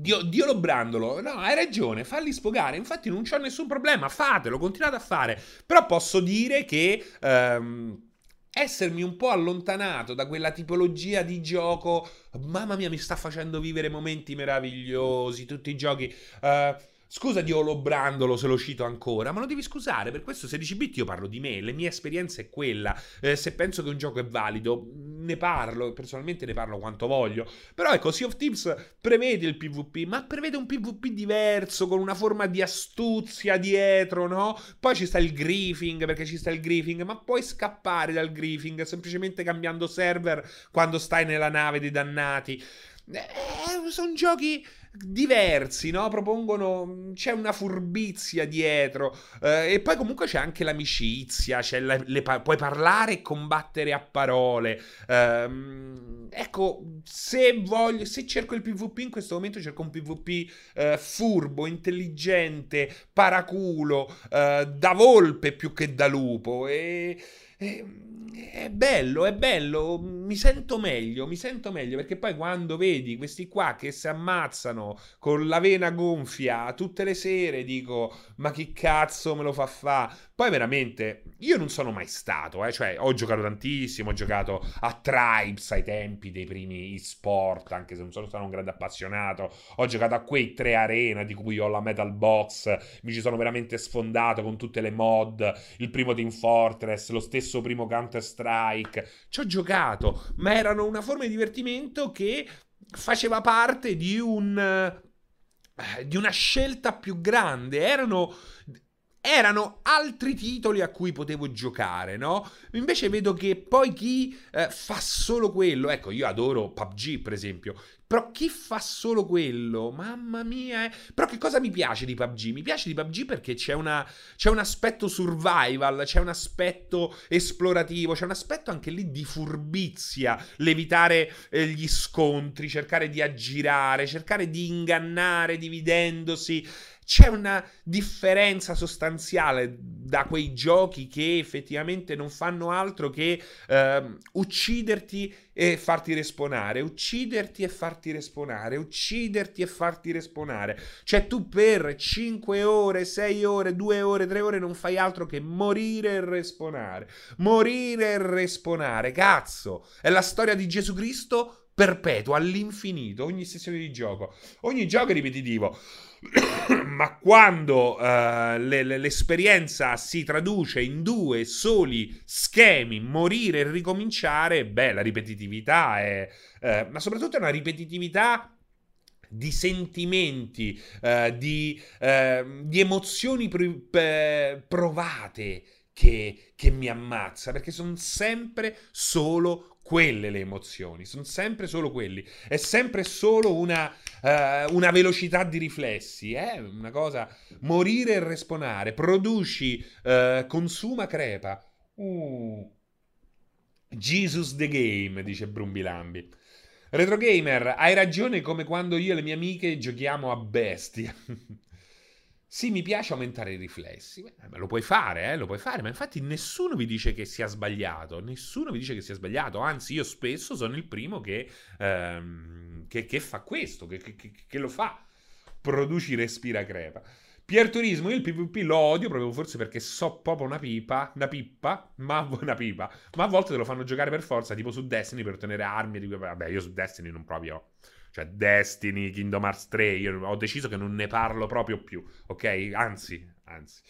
Dio, Dio lo brandolo. No, hai ragione, falli sfogare. Infatti non c'ho nessun problema, fatelo, continuate a fare. Però posso dire che... Um, essermi un po' allontanato da quella tipologia di gioco, mamma mia, mi sta facendo vivere momenti meravigliosi, tutti i giochi. Uh, Scusa di Olobrandolo se lo cito ancora, ma lo devi scusare, per questo 16 bit io parlo di me, la mia esperienza è quella, eh, se penso che un gioco è valido ne parlo, personalmente ne parlo quanto voglio, però ecco Sea of Thieves prevede il PvP, ma prevede un PvP diverso, con una forma di astuzia dietro, no? Poi ci sta il griefing, perché ci sta il griefing, ma puoi scappare dal griefing semplicemente cambiando server quando stai nella nave dei dannati. Eh, sono giochi diversi, no? Propongono. C'è una furbizia dietro. Eh, e poi comunque c'è anche l'amicizia. C'è la, le, puoi parlare e combattere a parole. Eh, ecco, se voglio. Se cerco il PvP in questo momento, cerco un PvP eh, furbo, intelligente, paraculo, eh, da volpe più che da lupo. E. e è bello, è bello, mi sento meglio, mi sento meglio perché poi quando vedi questi qua che si ammazzano con la vena gonfia tutte le sere dico ma chi cazzo me lo fa fa? Poi veramente io non sono mai stato, eh, cioè ho giocato tantissimo, ho giocato a Tribes ai tempi dei primi e-sport, anche se non sono stato un grande appassionato, ho giocato a quei tre arena di cui ho la Metal Box, mi ci sono veramente sfondato con tutte le mod, il primo Team Fortress, lo stesso primo Counter Strike, ci ho giocato, ma erano una forma di divertimento che faceva parte di un eh, di una scelta più grande, erano erano altri titoli a cui potevo giocare, no? Invece vedo che poi chi eh, fa solo quello, ecco, io adoro PUBG per esempio, però chi fa solo quello, mamma mia, eh. però che cosa mi piace di PUBG? Mi piace di PUBG perché c'è, una, c'è un aspetto survival, c'è un aspetto esplorativo, c'è un aspetto anche lì di furbizia, l'evitare eh, gli scontri, cercare di aggirare, cercare di ingannare dividendosi c'è una differenza sostanziale da quei giochi che effettivamente non fanno altro che uh, ucciderti e farti responare, ucciderti e farti responare, ucciderti e farti responare. Cioè tu per 5 ore, 6 ore, 2 ore, 3 ore non fai altro che morire e responare. Morire e responare, cazzo! È la storia di Gesù Cristo perpetua all'infinito, ogni sessione di gioco. Ogni gioco è ripetitivo. ma quando uh, le, le, l'esperienza si traduce in due soli schemi, morire e ricominciare, beh, la ripetitività è... Uh, ma soprattutto è una ripetitività di sentimenti, uh, di, di, emozioni pr- provate che, che mi ammazza, perché sono sempre solo quelle le emozioni, sono sempre solo quelli. È sempre solo una, uh, una velocità di riflessi, è eh? una cosa... Morire e responare, produci, uh, consuma, crepa. Uh. Jesus the game, dice Brumbilambi. Retro Gamer, hai ragione come quando io e le mie amiche giochiamo a bestia. Sì, mi piace aumentare i riflessi. Beh, lo puoi fare, eh? Lo puoi fare, ma infatti nessuno vi dice che sia sbagliato. Nessuno vi dice che sia sbagliato. Anzi, io spesso sono il primo che, ehm, che, che fa questo, che, che, lo fa. Produci respira crepa. Pierturismo, io il PvP lo odio proprio forse perché so proprio una pipa, una pippa, ma una pipa. Ma a volte te lo fanno giocare per forza, tipo su Destiny per ottenere armi. Vabbè, io su Destiny non proprio cioè Destiny, Kingdom Hearts 3, io ho deciso che non ne parlo proprio più, ok? Anzi, anzi.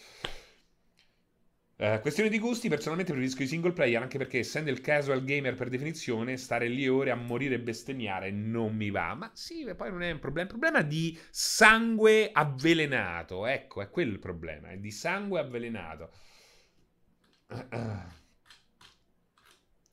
Uh, questione di gusti, personalmente preferisco i single player anche perché essendo il casual gamer per definizione, stare lì ore a morire e bestemmiare non mi va. Ma sì, poi non è un problema, è un problema di sangue avvelenato, ecco, è quello il problema, è di sangue avvelenato.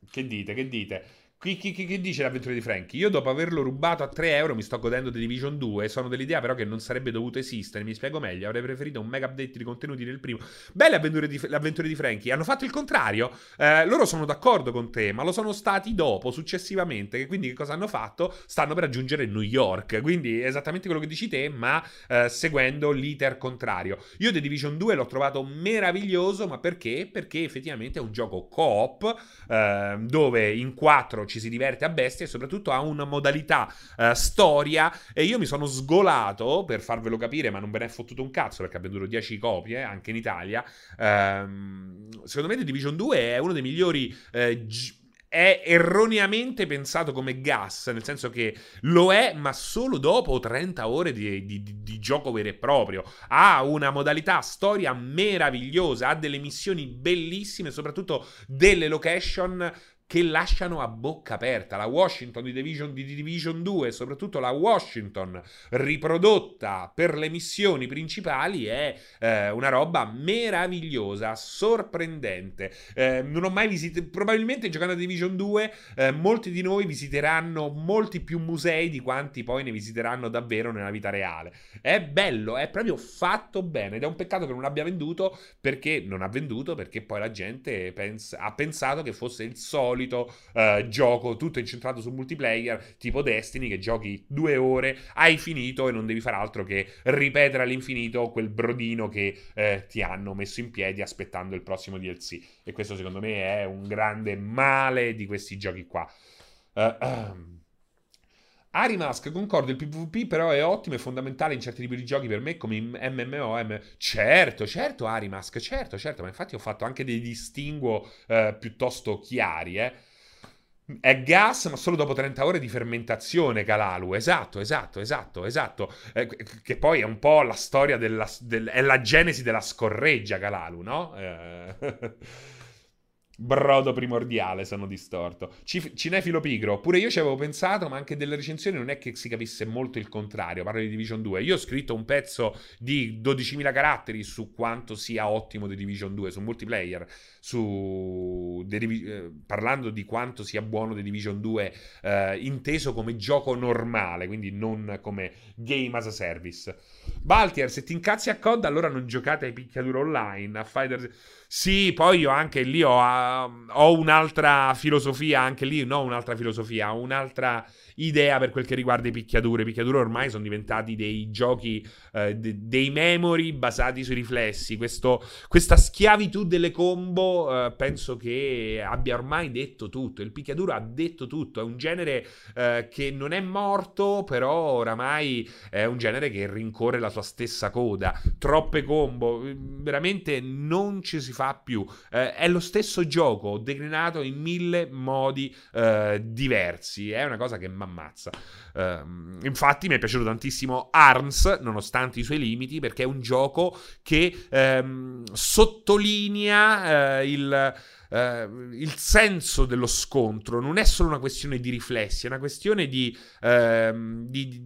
Che dite, che dite? Chi, chi, chi, dice l'avventura di Frankie? Io dopo averlo rubato a 3 euro mi sto godendo The Division 2 sono dell'idea però che non sarebbe dovuto esistere. Mi spiego meglio, avrei preferito un mega update di contenuti nel primo. Belle avventure di, avventure di Frankie. Hanno fatto il contrario. Eh, loro sono d'accordo con te, ma lo sono stati dopo, successivamente. Quindi che cosa hanno fatto? Stanno per raggiungere New York. Quindi esattamente quello che dici te, ma eh, seguendo l'iter contrario. Io The Division 2 l'ho trovato meraviglioso, ma perché? Perché effettivamente è un gioco co-op eh, dove in 4 ci si diverte a bestia e soprattutto ha una modalità uh, storia e io mi sono sgolato per farvelo capire, ma non ve ne è fottuto un cazzo perché ha venduto 10 copie anche in Italia. Uh, secondo me The Division 2 è uno dei migliori uh, gi- è erroneamente pensato come gas, nel senso che lo è, ma solo dopo 30 ore di, di, di, gioco vero e proprio. Ha una modalità storia meravigliosa, ha delle missioni bellissime, soprattutto delle location che lasciano a bocca aperta. La Washington di Division, di Division 2 e soprattutto la Washington riprodotta per le missioni principali è eh, una roba meravigliosa, sorprendente. Eh, non ho mai visitato, probabilmente giocando a Division 2 eh, molti di noi visiteranno molti più musei di quanti poi ne visiteranno davvero nella vita reale. È bello, è proprio fatto bene ed è un peccato che non abbia venduto perché non ha venduto perché poi la gente pensa, ha pensato che fosse il solito solito uh, gioco tutto incentrato sul multiplayer, tipo Destiny, che giochi due ore, hai finito e non devi fare altro che ripetere all'infinito quel brodino che eh, ti hanno messo in piedi aspettando il prossimo DLC. E questo secondo me è un grande male di questi giochi qua. Uh, um. Arimask, concordo, il PvP però è ottimo e fondamentale in certi tipi di giochi per me come MMO. M- certo, certo Arimask, certo, certo, ma infatti ho fatto anche dei distinguo eh, piuttosto chiari, eh. È gas, ma solo dopo 30 ore di fermentazione, Calalu. Esatto, esatto, esatto, esatto. Eh, che poi è un po' la storia della... Del, è la genesi della scorreggia, Calalu, no? Eh. Brodo primordiale, sono distorto. Cinefilo pigro, pure io ci avevo pensato, ma anche delle recensioni non è che si capisse molto il contrario. Parlo di Division 2. Io ho scritto un pezzo di 12.000 caratteri su quanto sia ottimo The Division 2, su multiplayer, su Divi- eh, parlando di quanto sia buono The Division 2, eh, inteso come gioco normale, quindi non come game as a service. Baltier, se ti incazzi a COD, allora non giocate ai picchiaduro online, a Fighters... Sì, poi io anche lì ho, uh, ho un'altra filosofia, anche lì no, un'altra filosofia, un'altra idea per quel che riguarda i picchiadure. I picchiadure ormai sono diventati dei giochi, eh, de- dei memory basati sui riflessi. Questo, questa schiavitù delle combo eh, penso che abbia ormai detto tutto. Il picchiaduro ha detto tutto. È un genere eh, che non è morto, però oramai è un genere che rincorre la sua stessa coda. Troppe combo, veramente non ci si fa più. Eh, è lo stesso gioco declinato in mille modi eh, diversi. È una cosa che mi ammazza. Uh, infatti mi è piaciuto tantissimo Arms, nonostante i suoi limiti, perché è un gioco che um, sottolinea uh, il... Uh, il senso dello scontro non è solo una questione di riflessi, è una questione di, uh, di, di,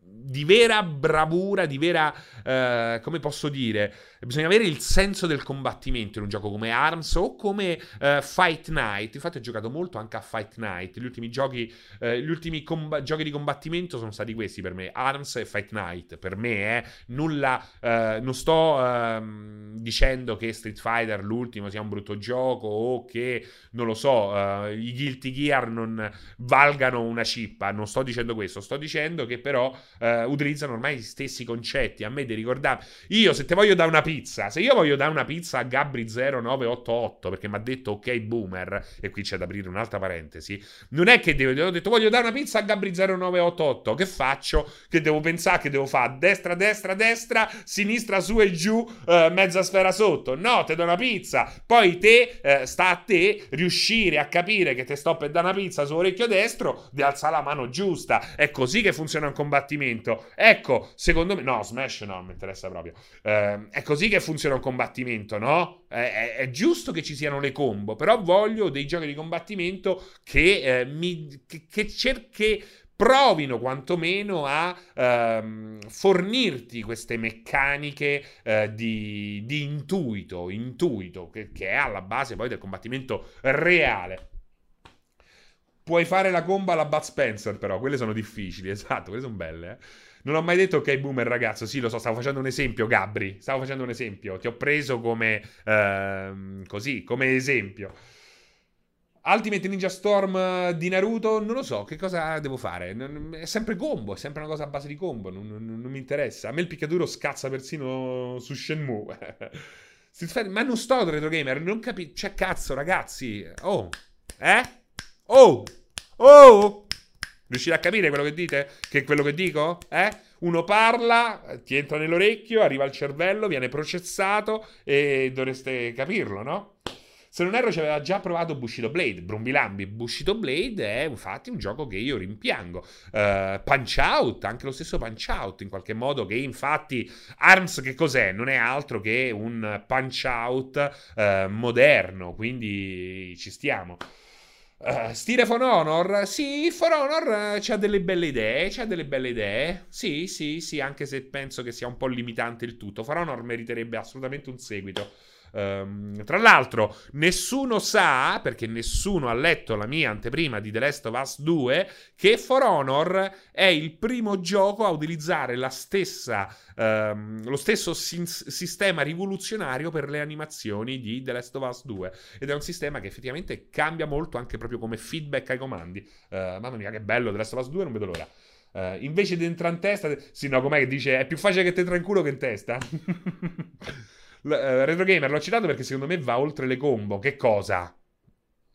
di vera bravura, di vera, uh, come posso dire, bisogna avere il senso del combattimento in un gioco come Arms o come uh, Fight Night. Infatti ho giocato molto anche a Fight Night. Gli ultimi giochi, uh, gli ultimi comb- giochi di combattimento sono stati questi per me, Arms e Fight Night. Per me, eh, nulla, uh, non sto uh, dicendo che Street Fighter l'ultimo sia un brutto gioco o che, non lo so, i Guilty Gear non valgano una cippa. Non sto dicendo questo, sto dicendo che però utilizzano ormai gli stessi concetti. A me di ricordare, io se te voglio dare una pizza, se io voglio dare una pizza a Gabri 0988 perché mi ha detto ok boomer, e qui c'è da aprire un'altra parentesi, non è che devo, ho detto voglio dare una pizza a Gabri 0988, che faccio? Che devo pensare che devo fare destra, destra, destra, sinistra, su e giù, uh, mezza sfera sotto. No, te do una pizza. Poi te, uh, sta a te riuscire a capire che te sto per dare una pizza sull'orecchio destro, di alzare la mano giusta. È così che funziona un combattimento. Ecco, secondo me... No, Smash no, non mi interessa proprio. Uh, è così che funziona un combattimento, no? È, è, è, giusto che ci siano le combo, però voglio dei giochi di combattimento che, eh, mi, che, che cerchi provino quantomeno a ehm, fornirti queste meccaniche eh, di, di, intuito, intuito che, che, è alla base poi del combattimento reale. Puoi fare la comba alla Bud Spencer, però quelle sono difficili, esatto, quelle sono belle. Eh. Non ho mai detto ok, boomer, ragazzo. Sì, lo so, stavo facendo un esempio, Gabri. Stavo facendo un esempio. Ti ho preso come ehm, così, come esempio. Ultimate Ninja Storm di Naruto, non lo so, che cosa devo fare? È sempre combo, è sempre una cosa a base di combo, non, non, non mi interessa. A me il picchiaduro scazza persino su Shenmue. Ma non sto retro gamer, non capisco. Cioè, cazzo, ragazzi. Oh, eh? Oh, oh. Riuscite a capire quello che dite? Che è quello che dico? Eh? Uno parla, ti entra nell'orecchio, arriva al cervello, viene processato e dovreste capirlo, no? Se non erro ci aveva già provato Bushido Blade, Brumbilambi. Bushido Blade è infatti un gioco che io rimpiango. Uh, Punch Out, anche lo stesso Punch Out in qualche modo, che infatti ARMS che cos'è? Non è altro che un Punch Out uh, moderno, quindi ci stiamo. Uh, stile For Honor? Sì, For Honor uh, delle belle idee, c'ha delle belle idee. Sì, sì, sì, anche se penso che sia un po' limitante il tutto. For Honor meriterebbe assolutamente un seguito. Um, tra l'altro, nessuno sa, perché nessuno ha letto la mia anteprima di The Last of Us 2, che For Honor è il primo gioco a utilizzare la stessa, um, lo stesso sin- sistema rivoluzionario per le animazioni di The Last of Us 2. Ed è un sistema che effettivamente cambia molto anche proprio come feedback ai comandi. Uh, mamma mia, che bello The Last of Us 2, non vedo l'ora. Uh, invece di entrare in testa, sì, no, com'è che dice è più facile che te entra in culo che in testa? L- uh, Retro Gamer l'ho citato perché secondo me va oltre le combo. Che cosa?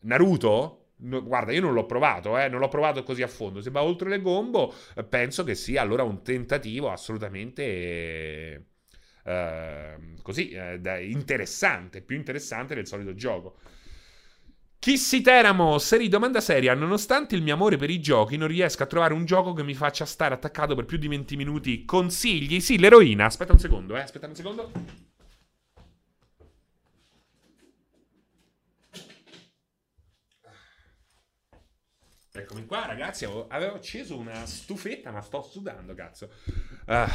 Naruto? No, guarda, io non l'ho provato, eh, non l'ho provato così a fondo. Se va oltre le combo, eh, penso che sia allora un tentativo assolutamente eh, così eh, interessante, più interessante del solito gioco. Kissi Teramo, serie domanda seria. Nonostante il mio amore per i giochi, non riesco a trovare un gioco che mi faccia stare attaccato per più di 20 minuti. Consigli? Sì, l'eroina. Aspetta un secondo, eh. Aspetta un secondo. Eccomi qua, ragazzi. Avevo, acceso una stufetta, ma sto sudando, cazzo. Uh.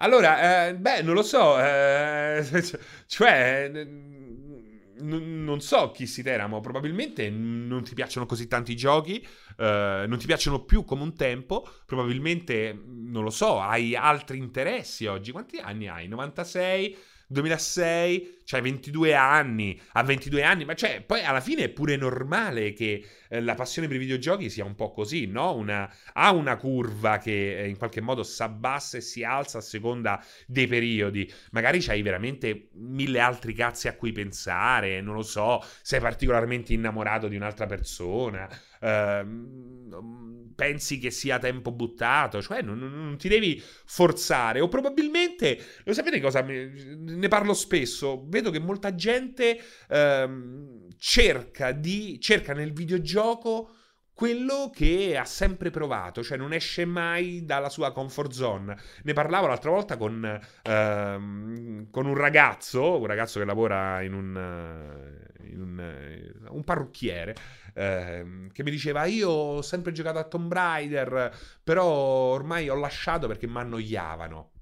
Allora, eh, beh, non lo so. Eh, cioè, n- non so chi si teramo. Probabilmente non ti piacciono così tanti giochi. Eh, non ti piacciono più come un tempo. Probabilmente, non lo so, hai altri interessi oggi. Quanti anni hai? 96? 2006, cioè 22 anni, a 22 anni, ma cioè, poi alla fine è pure normale che eh, la passione per i videogiochi sia un po' così, no? Una, ha una curva che eh, in qualche modo si abbassa e si alza a seconda dei periodi. Magari c'hai veramente mille altri cazzi a cui pensare, non lo so, sei particolarmente innamorato di un'altra persona, Uh, pensi che sia tempo buttato, cioè non, non, ti devi forzare. O probabilmente, lo sapete cosa? Ne parlo spesso. Vedo che molta gente uh, cerca, di, cerca nel videogioco quello che ha sempre provato, cioè non esce mai dalla sua comfort zone. Ne parlavo l'altra volta con, uh, con un ragazzo, un ragazzo che lavora in un, in un, un parrucchiere, uh, che mi diceva io ho sempre giocato a Tomb Raider, però ormai ho lasciato perché mi annoiavano.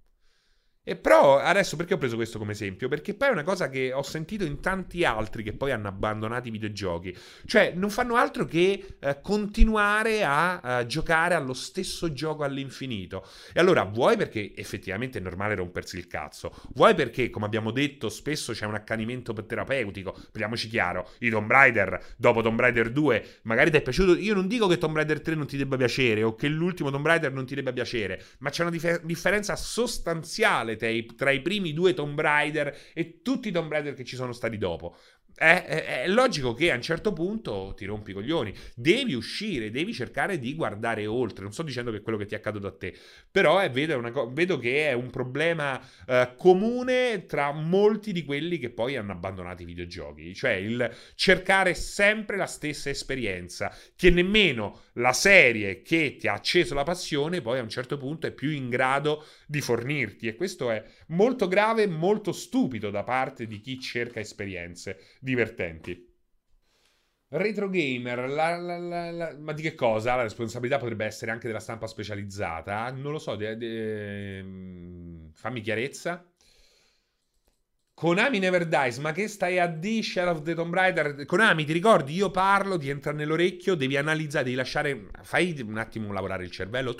E però adesso perché ho preso questo come esempio? Perché poi è una cosa che ho sentito in tanti altri che poi hanno abbandonato i videogiochi. Cioè, non fanno altro che eh, continuare a, a, giocare allo stesso gioco all'infinito. E allora, vuoi perché effettivamente è normale rompersi il cazzo? Vuoi perché, come abbiamo detto, spesso c'è un accanimento terapeutico? Parliamoci chiaro, i Tomb Raider, dopo Tomb Raider 2, magari ti è piaciuto. Io non dico che Tomb Raider 3 non ti debba piacere o che l'ultimo Tomb Raider non ti debba piacere, ma c'è una dif- differenza sostanziale i, tra i primi due Tomb Raider e tutti i Tomb Raider che ci sono stati dopo è, è, è, logico che a un certo punto ti rompi i coglioni. Devi uscire, devi cercare di guardare oltre. Non sto dicendo che è quello che ti è accaduto a te, però è, vedo, co- vedo, che è un problema uh, comune tra molti di quelli che poi hanno abbandonato i videogiochi. Cioè il cercare sempre la stessa esperienza, che nemmeno la serie che ti ha acceso la passione poi a un certo punto è più in grado di fornirti. E questo è molto grave e molto stupido da parte di chi cerca esperienze divertenti. Retro gamer, la, la, la, ma di che cosa? La responsabilità potrebbe essere anche della stampa specializzata? Non lo so, de, de, mm, fammi chiarezza. Konami Never Dies, ma che stai a di Shadow of the Tomb Raider? Konami, ti ricordi? Io parlo, ti entra nell'orecchio, devi analizzare, devi lasciare... Fai un attimo lavorare il cervello.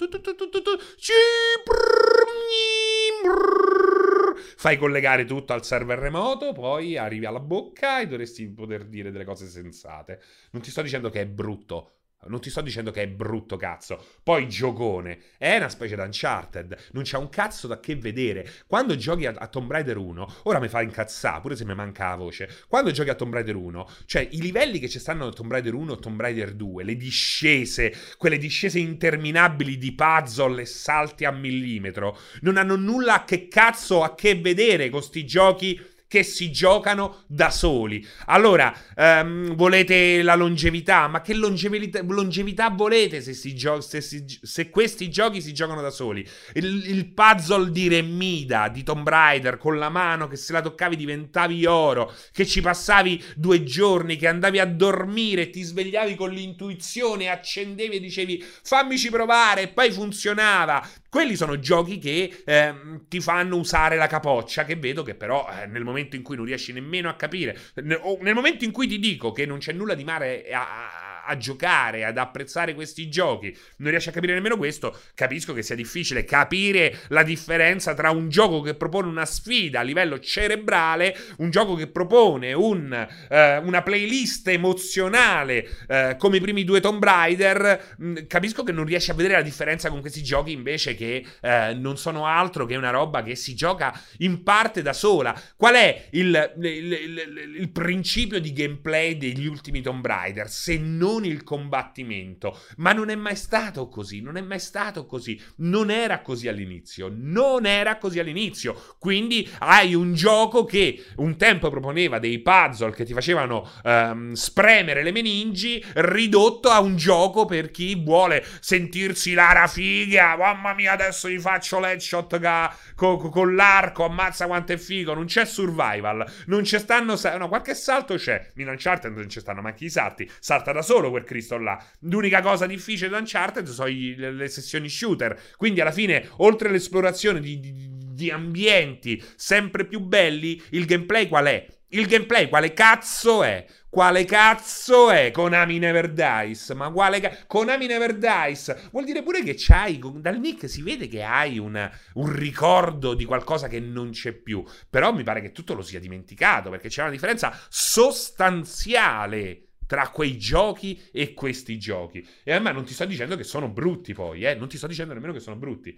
Fai collegare tutto al server remoto, poi arrivi alla bocca e dovresti poter dire delle cose sensate. Non ti sto dicendo che è brutto, non ti sto dicendo che è brutto cazzo. Poi giocone. È una specie di Uncharted. Non c'è un cazzo da che vedere. Quando giochi a, a Tomb Raider 1, ora mi fa incazzare, pure se mi manca la voce. Quando giochi a Tomb Raider 1, cioè i livelli che ci stanno a Tomb Raider 1 e Tomb Raider 2, le discese, quelle discese interminabili di puzzle e salti a millimetro, non hanno nulla a che cazzo a che vedere con sti giochi che si giocano da soli. Allora, um, volete la longevità? Ma che longevità, longevità volete se, gio- se, si, se, questi giochi si giocano da soli? Il, il, puzzle di Remida, di Tomb Raider, con la mano che se la toccavi diventavi oro, che ci passavi due giorni, che andavi a dormire ti svegliavi con l'intuizione, accendevi e dicevi fammici provare e poi funzionava. Quelli sono giochi che eh, ti fanno usare la capoccia, che vedo che però eh, nel momento in cui non riesci nemmeno a capire, o nel momento in cui ti dico che non c'è nulla di male a giocare, ad apprezzare questi giochi, non riesci a capire nemmeno questo, capisco che sia difficile capire la differenza tra un gioco che propone una sfida a livello cerebrale, un gioco che propone un, eh, una playlist emozionale eh, come i primi due Tomb Raider, mh, mm, capisco che non riesci a vedere la differenza con questi giochi invece che eh, non sono altro che una roba che si gioca in parte da sola. Qual è il, il, il, il principio di gameplay degli ultimi Tomb Raider? Se non non il combattimento. Ma non è mai stato così, non è mai stato così. Non era così all'inizio, non era così all'inizio. Quindi hai un gioco che un tempo proponeva dei puzzle che ti facevano um, spremere le meningi, ridotto a un gioco per chi vuole sentirsi lara figa. Mamma mia, adesso gli faccio l'headshot ca- co- co- con l'arco, ammazza quanto è figo. Non c'è survival, non ci stanno... No, qualche salto c'è. In Uncharted non ci stanno manchi i salti. Salta da solo solo quel Cristo là. L'unica cosa difficile da Uncharted sono le, le sessioni shooter. Quindi alla fine, oltre all'esplorazione di, di, di ambienti sempre più belli, il gameplay qual è? Il gameplay quale cazzo è? Quale cazzo è Konami Never Dies? Ma quale cazzo? Konami Never Dies vuol dire pure che c'hai, dal nick si vede che hai una, un ricordo di qualcosa che non c'è più. Però mi pare che tutto lo sia dimenticato perché c'è una differenza sostanziale tra quei giochi e questi giochi. E a me non ti sto dicendo che sono brutti poi, eh? Non ti sto dicendo nemmeno che sono brutti.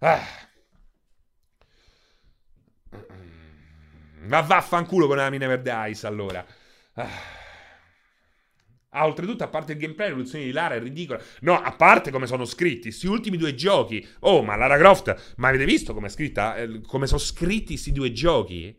Ah. Ma vaffanculo con Ami Never Dies, allora. Ah. Ah, oltretutto, a parte il gameplay, l'evoluzione di Lara è ridicola. No, a parte come sono scritti, questi ultimi due giochi. Oh, ma Lara Croft, ma avete visto come è scritta? Eh, come sono scritti questi due giochi?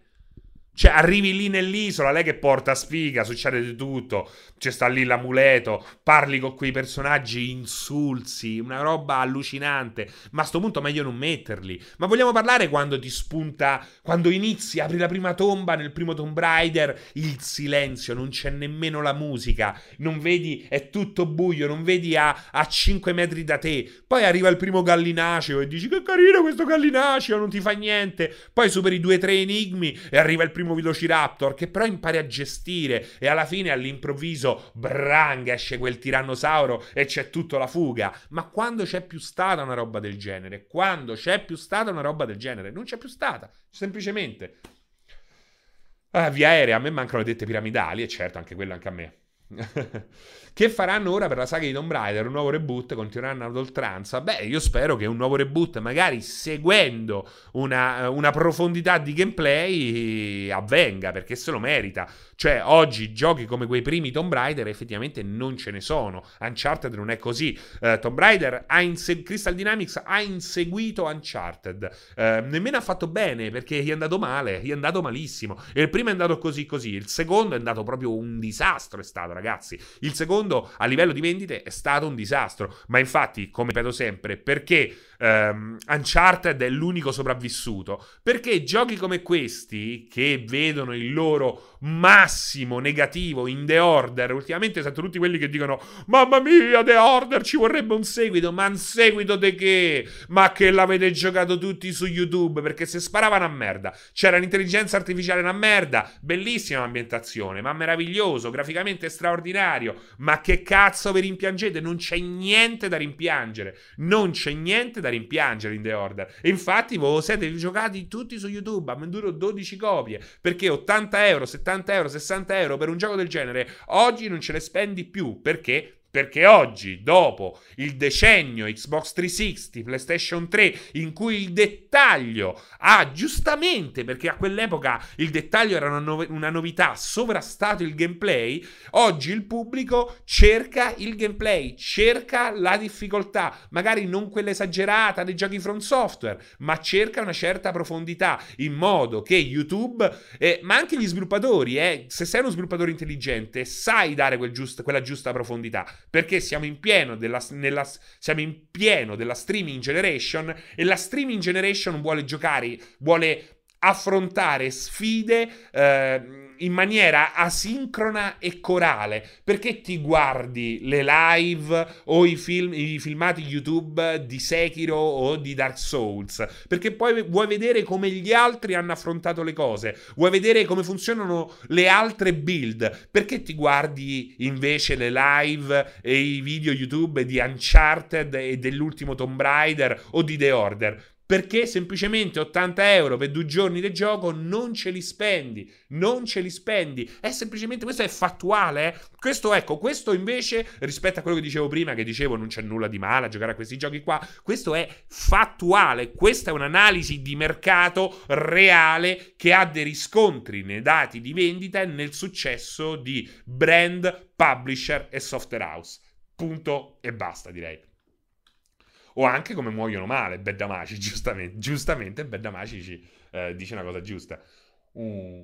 Cioè, arrivi lì nell'isola, lei che porta sfiga, succede di tutto. C'è sta lì l'amuleto, parli con quei personaggi insulsi, una roba allucinante. Ma a sto punto meglio non metterli. Ma vogliamo parlare quando ti spunta, quando inizi, apri la prima tomba nel primo Tomb Raider, il silenzio, non c'è nemmeno la musica, non vedi, è tutto buio, non vedi a, a 5 metri da te. Poi arriva il primo gallinaceo e dici che carino questo gallinaceo, non ti fa niente. Poi superi due tre enigmi e arriva il primo primo Velociraptor che però impari a gestire e alla fine all'improvviso brang esce quel tirannosauro e c'è tutta la fuga. Ma quando c'è più stata una roba del genere? Quando c'è più stata una roba del genere? Non c'è più stata, semplicemente. Ah, via aerea, a me mancano le dette piramidali e certo anche quello anche a me. Che faranno ora per la saga di Tomb Raider? Un nuovo reboot? Continueranno ad oltranza? Beh, io spero che un nuovo reboot, magari seguendo una, una profondità di gameplay, avvenga perché se lo merita. Cioè, oggi giochi come quei primi Tomb Raider effettivamente non ce ne sono. Uncharted non è così. Uh, Tomb Raider ha inse- Crystal Dynamics ha inseguito Uncharted. Uh, nemmeno ha fatto bene perché gli è andato male, gli è andato malissimo. Il primo è andato così così, il secondo è andato proprio un disastro, è stato ragazzi. Il secondo a livello di vendite è stato un disastro. Ma infatti, come ripeto sempre, perché um, Uncharted è l'unico sopravvissuto? Perché giochi come questi, che vedono il loro massimo negativo in The Order. Ultimamente sento tutti quelli che dicono: Mamma mia, The Order ci vorrebbe un seguito. Ma un seguito di che? Ma che l'avete giocato tutti su YouTube? Perché se sparavano a merda. C'era l'intelligenza artificiale una merda. Bellissima ambientazione, ma meraviglioso, graficamente straordinario. Ma che cazzo vi rimpiangete? Non c'è niente da rimpiangere. Non c'è niente da rimpiangere in The Order. E infatti voi siete giocati tutti su YouTube. Ha venduto 12 copie. Perché 80 euro, 70 70 euro, 60 euro per un gioco del genere, oggi non ce le spendi più perché perché oggi, dopo il decennio Xbox 360, PlayStation 3, in cui il dettaglio ha giustamente, perché a quell'epoca il dettaglio era una, no- una, novità, sovrastato il gameplay, oggi il pubblico cerca il gameplay, cerca la difficoltà, magari non quella esagerata dei giochi from software, ma cerca una certa profondità, in modo che YouTube, eh, ma anche gli sviluppatori, eh, se sei uno sviluppatore intelligente, sai dare quel giust- quella giusta profondità perché siamo in pieno della, nella, siamo in pieno della streaming generation e la streaming generation vuole giocare, vuole affrontare sfide eh, in maniera asincrona e corale. Perché ti guardi le live o i, film, i filmati YouTube di Sekiro o di Dark Souls? Perché poi vuoi vedere come gli altri hanno affrontato le cose, vuoi vedere come funzionano le altre build. Perché ti guardi invece le live e i video YouTube di Uncharted e dell'ultimo Tomb Raider o di The Order? Perché semplicemente 80 euro per due giorni di gioco non ce li spendi, non ce li spendi, è semplicemente, questo è fattuale, eh? questo ecco, questo invece rispetto a quello che dicevo prima, che dicevo non c'è nulla di male a giocare a questi giochi qua, questo è fattuale, questa è un'analisi di mercato reale che ha dei riscontri nei dati di vendita e nel successo di brand, publisher e software house. Punto e basta direi o anche come muoiono male Beddamaci, giustamente, giustamente Beddamaci ci eh, dice una cosa giusta. Mm.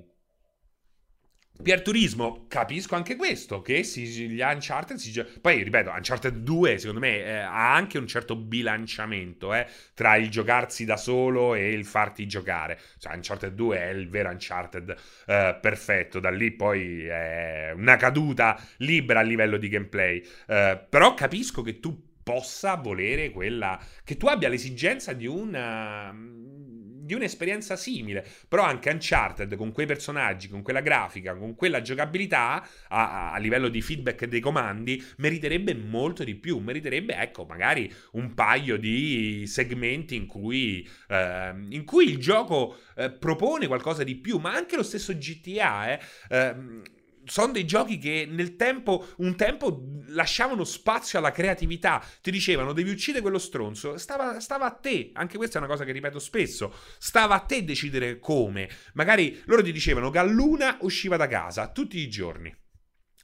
Pier Turismo, capisco anche questo, che si, gli Uncharted si Poi, ripeto, Uncharted 2, secondo me, eh, ha anche un certo bilanciamento eh, tra il giocarsi da solo e il farti giocare. Cioè, Uncharted 2 è il vero Uncharted eh, perfetto, da lì poi è una caduta libera a livello di gameplay. Eh, però capisco che tu possa volere quella. che tu abbia l'esigenza di una. di un'esperienza simile. Però anche Uncharted, con quei personaggi, con quella grafica, con quella giocabilità, a, a livello di feedback dei comandi, meriterebbe molto di più. Meriterebbe, ecco, magari un paio di segmenti in cui, eh, in cui il gioco eh, propone qualcosa di più, ma anche lo stesso GTA, eh, ehm, sono dei giochi che nel tempo, un tempo lasciavano spazio alla creatività. Ti dicevano devi uccidere quello stronzo. Stava, stava, a te. Anche questa è una cosa che ripeto spesso. Stava a te decidere come. Magari loro ti dicevano Galluna usciva da casa tutti i giorni.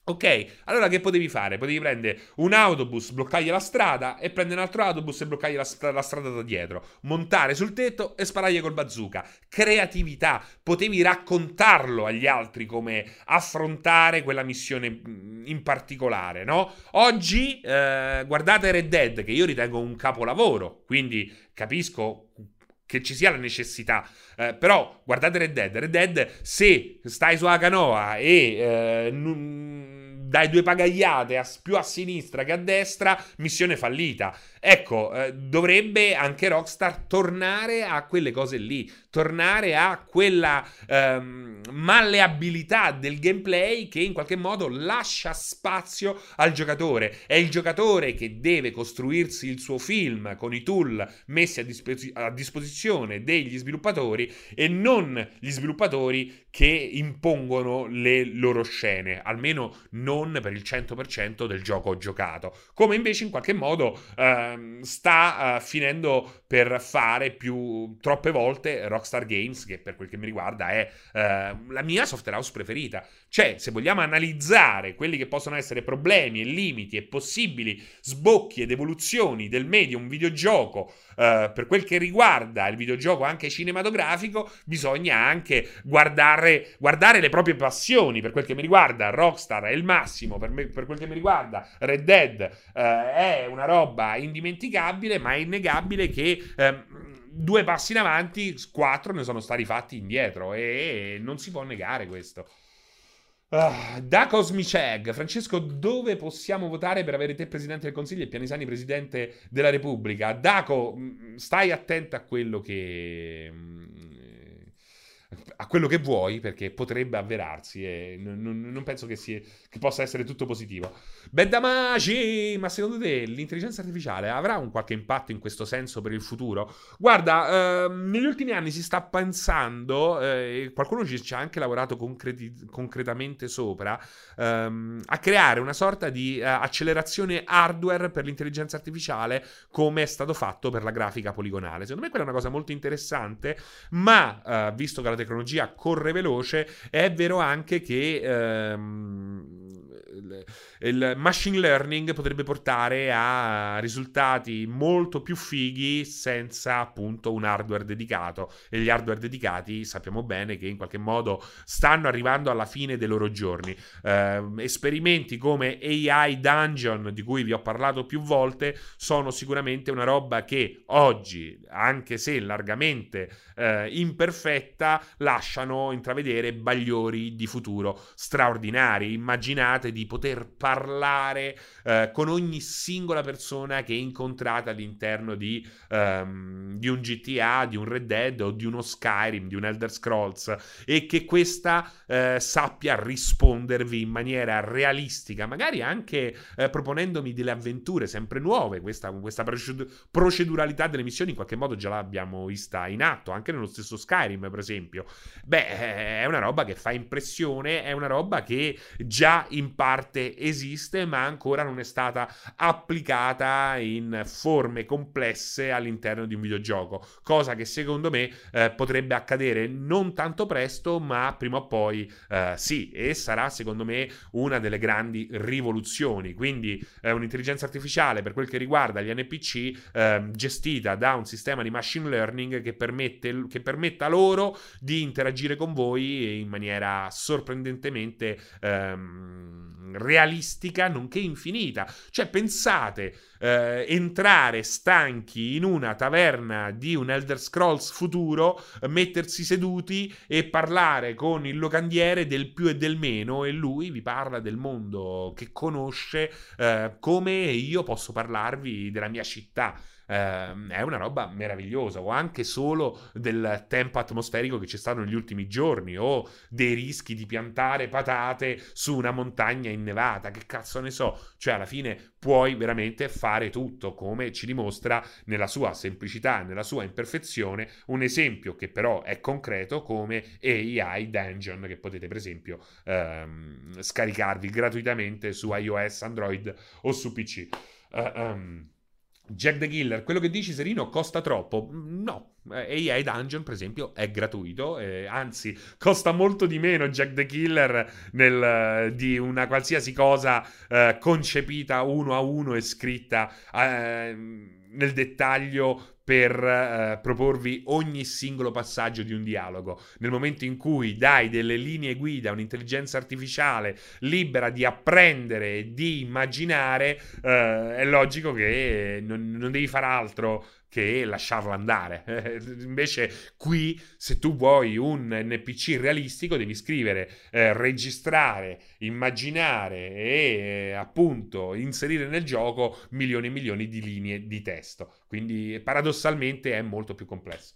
Ok, allora che potevi fare? Potevi prendere un autobus, bloccargli la strada e prendere un altro autobus e bloccargli la, stra- la, strada da dietro, montare sul tetto e sparargli col bazooka. Creatività, potevi raccontarlo agli altri come affrontare quella missione mm, in particolare, no? Oggi eh, guardate Red Dead, che io ritengo un capolavoro, quindi capisco che ci sia la necessità. Eh, però guardate Red Dead. Red Dead, se stai sulla canoa e eh, n- dai due pagagliate a, più a sinistra che a destra, missione fallita. Ecco, eh, dovrebbe anche Rockstar tornare a quelle cose lì, tornare a quella ehm, malleabilità del gameplay che in qualche modo lascia spazio al giocatore. È il giocatore che deve costruirsi il suo film con i tool messi a, disp- a disposizione degli sviluppatori e non gli sviluppatori che impongono le loro scene, almeno non per il 100% del gioco giocato, come invece in qualche modo eh, sta eh, finendo per fare più troppe volte Rockstar Games, che per quel che mi riguarda è eh, la mia software house preferita. Cioè, se vogliamo analizzare quelli che possono essere problemi e limiti e possibili sbocchi ed evoluzioni del medium videogioco eh, per quel che riguarda il videogioco anche cinematografico, bisogna anche guardare, guardare, le proprie passioni. Per quel che mi riguarda, Rockstar è il massimo. Per, me, per quel che mi riguarda, Red Dead eh, è una roba indimenticabile, ma è innegabile che. Ehm, due passi in avanti, quattro ne sono stati fatti indietro e non si può negare questo. Uh, da Cosmiceg, Francesco, dove possiamo votare per avere te presidente del Consiglio e Pianisani presidente della Repubblica? Daco, mm, stai attento a quello che mm, quello che vuoi, perché potrebbe avverarsi e non, non, non penso che, sia, che, possa essere tutto positivo. Bedamaci! Ma secondo te l'intelligenza artificiale avrà un qualche impatto in questo senso per il futuro? Guarda, ehm, negli ultimi anni si sta pensando, eh, qualcuno ci ha anche lavorato concreti- concretamente sopra, ehm, a creare una sorta di eh, accelerazione hardware per l'intelligenza artificiale come è stato fatto per la grafica poligonale. Secondo me quella è una cosa molto interessante, ma eh, visto che la tecnologia corre veloce, è vero anche che ehm, il machine learning potrebbe portare a risultati molto più fighi senza appunto un hardware dedicato. E gli hardware dedicati sappiamo bene che in qualche modo stanno arrivando alla fine dei loro giorni. Eh, esperimenti come AI Dungeon di cui vi ho parlato più volte sono sicuramente una roba che oggi anche se largamente eh, imperfetta lasciano intravedere bagliori di futuro straordinari. Immaginate di poter parlare eh, con ogni singola persona che incontrate all'interno di, um, di, un GTA, di un Red Dead o di uno Skyrim, di un Elder Scrolls e che questa eh, sappia rispondervi in maniera realistica, magari anche eh, proponendomi delle avventure sempre nuove. Questa, questa proceduralità delle missioni in qualche modo già l'abbiamo vista in atto, anche nello stesso Skyrim, per esempio. Beh, è una roba che fa impressione, è una roba che già in parte esiste ma ancora non è stata applicata in forme complesse all'interno di un videogioco, cosa che secondo me eh, potrebbe accadere non tanto presto, ma prima o poi eh, sì, e sarà secondo me una delle grandi rivoluzioni. Quindi eh, un'intelligenza artificiale per quel che riguarda gli NPC ehm, gestita da un sistema di machine learning che, permette, che permetta loro di interagire con voi in maniera sorprendentemente ehm, realistica nonché infinita. Cioè, pensate, eh, entrare stanchi in una taverna di un Elder Scrolls futuro, mettersi seduti e parlare con il locandiere del più e del meno e lui vi parla del mondo che conosce eh, come io posso parlarvi della mia città eh, è una roba meravigliosa, o anche solo del tempo atmosferico che c'è stato negli ultimi giorni, o dei rischi di piantare patate su una montagna innevata, che cazzo ne so, cioè alla fine puoi veramente fare tutto, come ci dimostra nella sua semplicità, nella sua imperfezione, un esempio che però è concreto come AI Dungeon, che potete per esempio ehm, scaricarvi gratuitamente su iOS, Android o su PC. Uh, um, Jack the Killer, quello che dici Serino costa troppo? No, Eh, AI Dungeon, per esempio, è gratuito, eh, anzi, costa molto di meno Jack the Killer nel, di una qualsiasi cosa eh, concepita uno a uno e scritta eh, nel dettaglio per eh, proporvi ogni singolo passaggio di un dialogo. Nel momento in cui dai delle linee guida a un'intelligenza artificiale libera di apprendere e di immaginare, eh, è logico che non, non devi fare altro che lasciarla andare. Invece qui, se tu vuoi un NPC realistico, devi scrivere, eh, registrare, immaginare e eh, appunto inserire nel gioco milioni e milioni di linee di testo. Quindi paradossalmente è molto più complesso.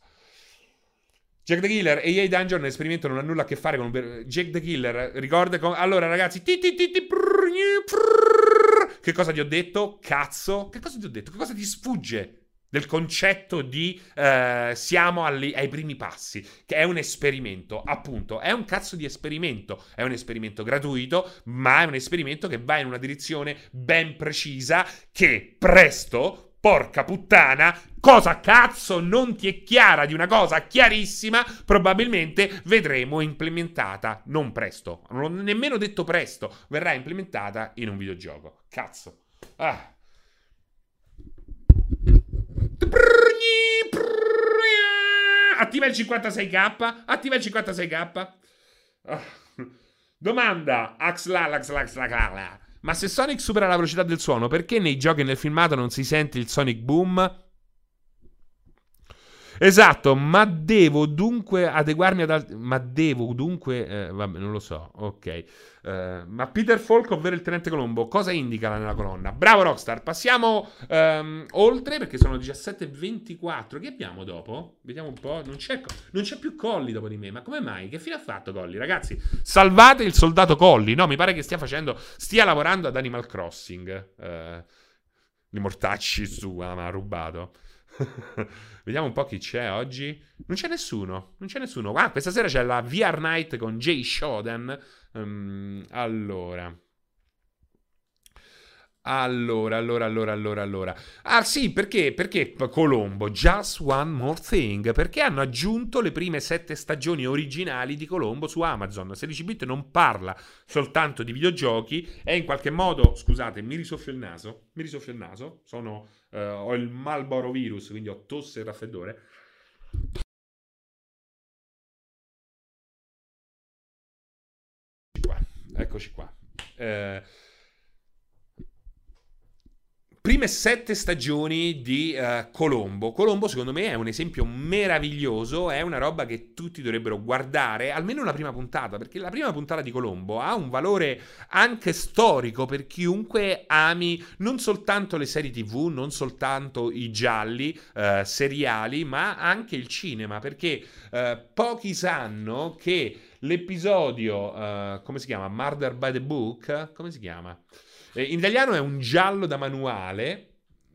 Jack the Killer e EA Dungeon l'esperimento non ha nulla a che fare con Jack the Killer. Ricorda con... Allora ragazzi, ti, ti, ti, che cosa ti ho detto? Cazzo, che cosa ti ho detto? Che cosa ti sfugge? Del concetto di eh, siamo alli, ai primi passi, che è un esperimento, appunto, è un cazzo di esperimento, è un esperimento gratuito, ma è un esperimento che va in una direzione ben precisa che presto, porca puttana, cosa cazzo non ti è chiara di una cosa chiarissima, probabilmente vedremo implementata, non presto, non nemmeno detto presto, verrà implementata in un videogioco. Cazzo. Ah. Attiva il 56k. Attiva il 56k. Ah. Domanda. Ma se Sonic supera la velocità del suono, perché nei giochi e nel filmato non si sente il Sonic Boom? Esatto, ma devo dunque adeguarmi ad altri... Ma devo dunque... Eh, vabbè, non lo so, ok. Uh, ma Peter Falk, ovvero il Tenente Colombo, cosa indica nella colonna? Bravo Rockstar, passiamo um, oltre perché sono 17.24. Che abbiamo dopo? Vediamo un po'. Non c'è, non c'è più Colli dopo di me. Ma come mai? Che fine ha fatto Colli? Ragazzi, salvate il soldato Colli. No, mi pare che stia facendo... Stia lavorando ad Animal Crossing. Uh, I mortacci su, ma ha rubato. Vediamo un po' chi c'è oggi. Non c'è nessuno. Non c'è nessuno. Ah, questa sera c'è la VR Night con Jay Shoden. Um, allora. Allora, allora, allora, allora, allora. Ah sì, perché? Perché Colombo? Just One More Thing. Perché hanno aggiunto le prime sette stagioni originali di Colombo su Amazon. 16-bit non parla soltanto di videogiochi, è in qualche modo... Scusate, mi risoffio il naso. Mi risoffio il naso. Sono, uh, ho il Malboro virus, quindi ho tosse e raffreddore. Eccoci qua. Eh, prime sette stagioni di uh, Colombo. Colombo, secondo me, è un esempio meraviglioso. È una roba che tutti dovrebbero guardare, almeno la prima puntata, perché la prima puntata di Colombo ha un valore anche storico per chiunque ami non soltanto le serie TV, non soltanto i gialli uh, seriali, ma anche il cinema, perché uh, pochi sanno che l'episodio, come si chiama? Murder by the Book? Come si chiama? Eh, in italiano è un giallo da manuale.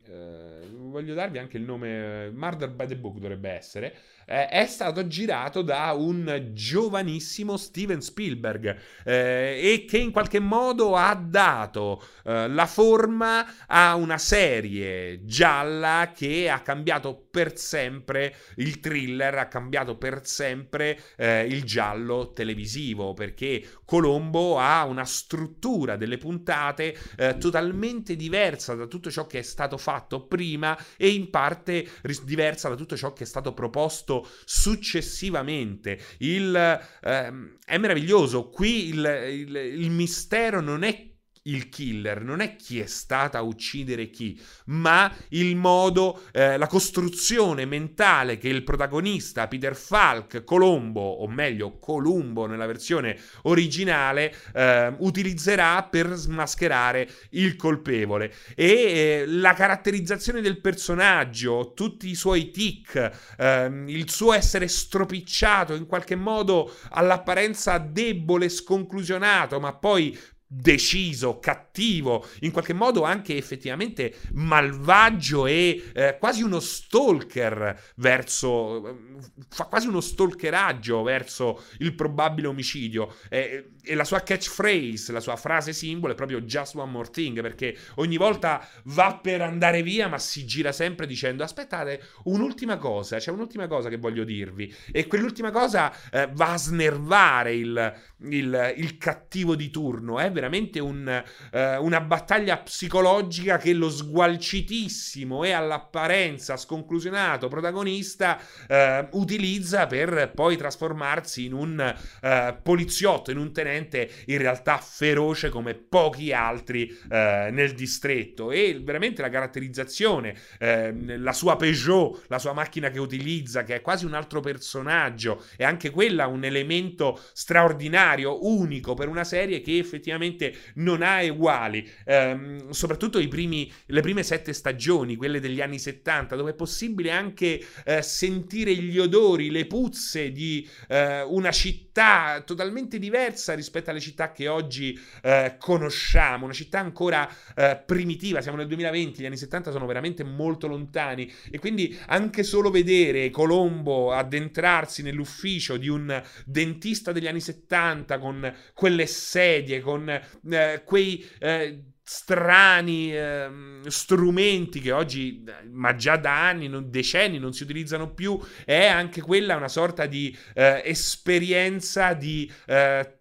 Eh, voglio darvi anche il nome, Murder by the Book dovrebbe essere eh, è stato girato da un giovanissimo Steven Spielberg eh, e che in qualche modo ha dato eh, la forma a una serie gialla che ha cambiato per sempre il thriller, ha cambiato per sempre eh, il giallo televisivo perché Colombo ha una struttura delle puntate eh, totalmente diversa da tutto ciò che è stato fatto prima e in parte ris- diversa da tutto ciò che è stato proposto fatto successivamente. Il, ehm, è meraviglioso. Qui il, il, il mistero non è il killer, non è chi è stata a uccidere chi, ma il modo, eh, la costruzione mentale che il protagonista Peter Falk, Colombo, o meglio Columbo nella versione originale, eh, utilizzerà per smascherare il colpevole. E eh, la caratterizzazione del personaggio, tutti i suoi tic, ehm, il suo essere stropicciato in qualche modo all'apparenza debole, sconclusionato, ma poi deciso, cattivo, in qualche modo anche effettivamente malvagio e eh, quasi uno stalker verso fa quasi uno stalkeraggio verso il probabile omicidio. Eh, e la sua catchphrase, la sua frase simbolo è proprio just one more thing perché ogni volta va per andare via ma si gira sempre dicendo aspettate un'ultima cosa, c'è un'ultima cosa che voglio dirvi e quell'ultima cosa eh, va a snervare il, il, il cattivo di turno è veramente un, eh, una battaglia psicologica che lo sgualcitissimo e all'apparenza sconclusionato protagonista eh, utilizza per poi trasformarsi in un eh, poliziotto, in un tenente in realtà feroce come pochi altri eh, nel distretto. E veramente la caratterizzazione, eh, la sua Peugeot, la sua macchina che utilizza che è quasi un altro personaggio e anche quella un elemento straordinario, unico per una serie che effettivamente non ha uguali, ehm, soprattutto primi, le prime sette stagioni, quelle degli anni 70, dove è possibile anche eh, sentire gli odori, le puzze di eh, una città totalmente diversa rispetto alle città che oggi eh, conosciamo, una città ancora eh, primitiva, siamo nel 2020, gli anni 70 sono veramente molto lontani. E quindi anche solo vedere Colombo addentrarsi nell'ufficio di un dentista degli anni 70 con quelle sedie, con eh, quei eh, strani eh, strumenti che oggi, ma già da anni, non, decenni, non si utilizzano più, è anche quella una sorta di eh, esperienza di eh,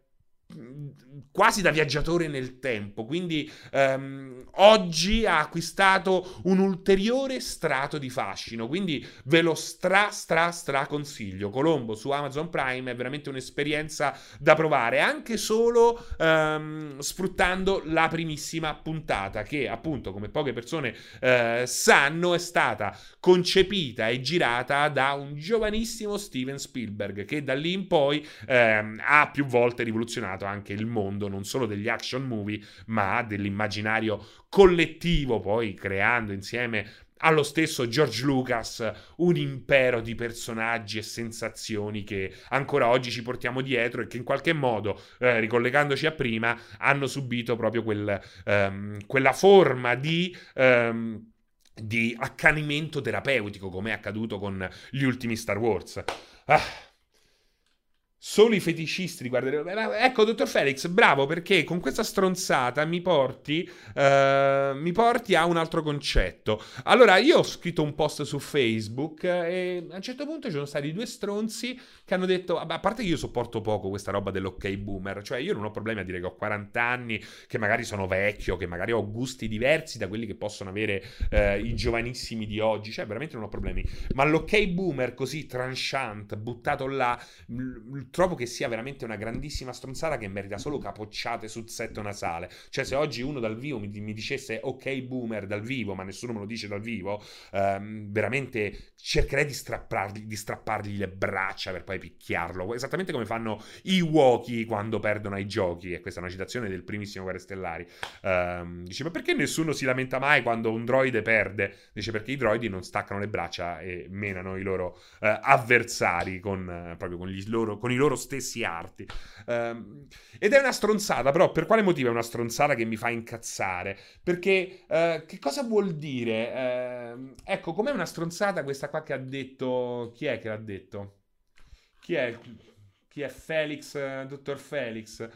quasi da viaggiatore nel tempo. Quindi um, oggi ha acquistato un ulteriore strato di fascino. Quindi ve lo stra, stra, stra consiglio. Colombo su Amazon Prime è veramente un'esperienza da provare, anche solo um, sfruttando la primissima puntata, che appunto, come poche persone uh, sanno, è stata concepita e girata da un giovanissimo Steven Spielberg, che da lì in poi um, ha più volte rivoluzionato anche il mondo mondo non solo degli action movie, ma dell'immaginario collettivo, poi creando insieme allo stesso George Lucas un impero di personaggi e sensazioni che ancora oggi ci portiamo dietro e che in qualche modo, eh, ricollegandoci a prima, hanno subito proprio quel, um, quella forma di... Um, di accanimento terapeutico come è accaduto con gli ultimi Star Wars. Ah, Solo i feticisti riguarderebbero. Ecco, dottor Felix, bravo perché con questa stronzata mi porti, uh, mi porti a un altro concetto. Allora, io ho scritto un post su Facebook e a un certo punto ci sono stati due stronzi che hanno detto: a parte che io sopporto poco questa roba dell'ok boomer, cioè io non ho problemi a dire che ho 40 anni, che magari sono vecchio, che magari ho gusti diversi da quelli che possono avere uh, i giovanissimi di oggi, cioè veramente non ho problemi. Ma l'ok boomer così tranchant, buttato là trovo che sia veramente una grandissima stronzata che merita solo capocciate sul setto nasale. Cioè, se oggi uno dal vivo mi, mi dicesse ok, boomer dal vivo, ma nessuno me lo dice dal vivo, ehm, veramente cercherei di strappargli, di strappargli le braccia per poi picchiarlo. Esattamente come fanno i Woki quando perdono ai giochi. E questa è una citazione del primissimo Guerre Stellari. Ehm, dice: Ma perché nessuno si lamenta mai quando un droide perde? Dice: Perché i droidi non staccano le braccia e menano i loro eh, avversari con, eh, proprio con, loro, con i loro stessi arti. Um, ed è una stronzata, però per quale motivo è una stronzata che mi fa incazzare? Perché uh, che cosa vuol dire? Uh, ecco, com'è una stronzata questa qua che ha detto... Chi è che l'ha detto? Chi è? Chi è Felix, uh, dottor Felix?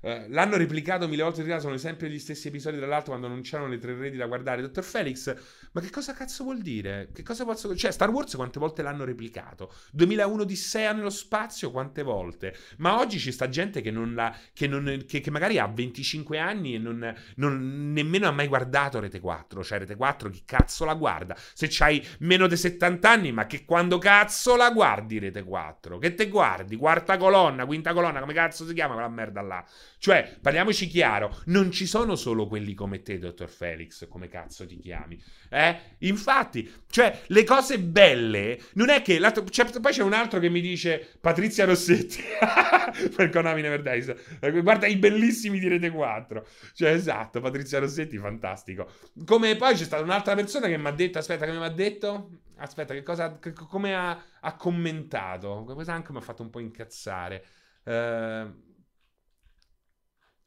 Uh, l'hanno replicato mille volte, sono sempre gli stessi episodi, tra l'altro, quando non c'erano le tre reti da guardare. Dottor Felix, ma che cosa cazzo vuol dire? Che cosa posso... Cioè, Star Wars quante volte l'hanno replicato? 2001 di Sea nello spazio quante volte? Ma oggi ci sta gente che, non la... che, non... che, che magari ha 25 anni e non... non, nemmeno ha mai guardato Rete 4. Cioè, Rete 4 chi cazzo la guarda? Se c'hai meno di 70 anni, ma che quando cazzo la guardi Rete 4? Che te guardi? Quarta colonna, quinta colonna, come cazzo si chiama quella merda là? Cioè, parliamoci chiaro, non ci sono solo quelli come te, dottor Felix, come cazzo ti chiami. Eh? Infatti, cioè, le cose belle non è che. C'è, poi c'è un altro che mi dice Patrizia Rossetti per Konami Never Dies. Guarda i bellissimi di Rete 4. Cioè, esatto, Patrizia Rossetti, fantastico. Come poi c'è stata un'altra persona che mi ha detto: Aspetta, che mi ha detto? Aspetta, che cosa. Che, come ha, ha, commentato? Questa anche mi ha fatto un po' incazzare. Uh,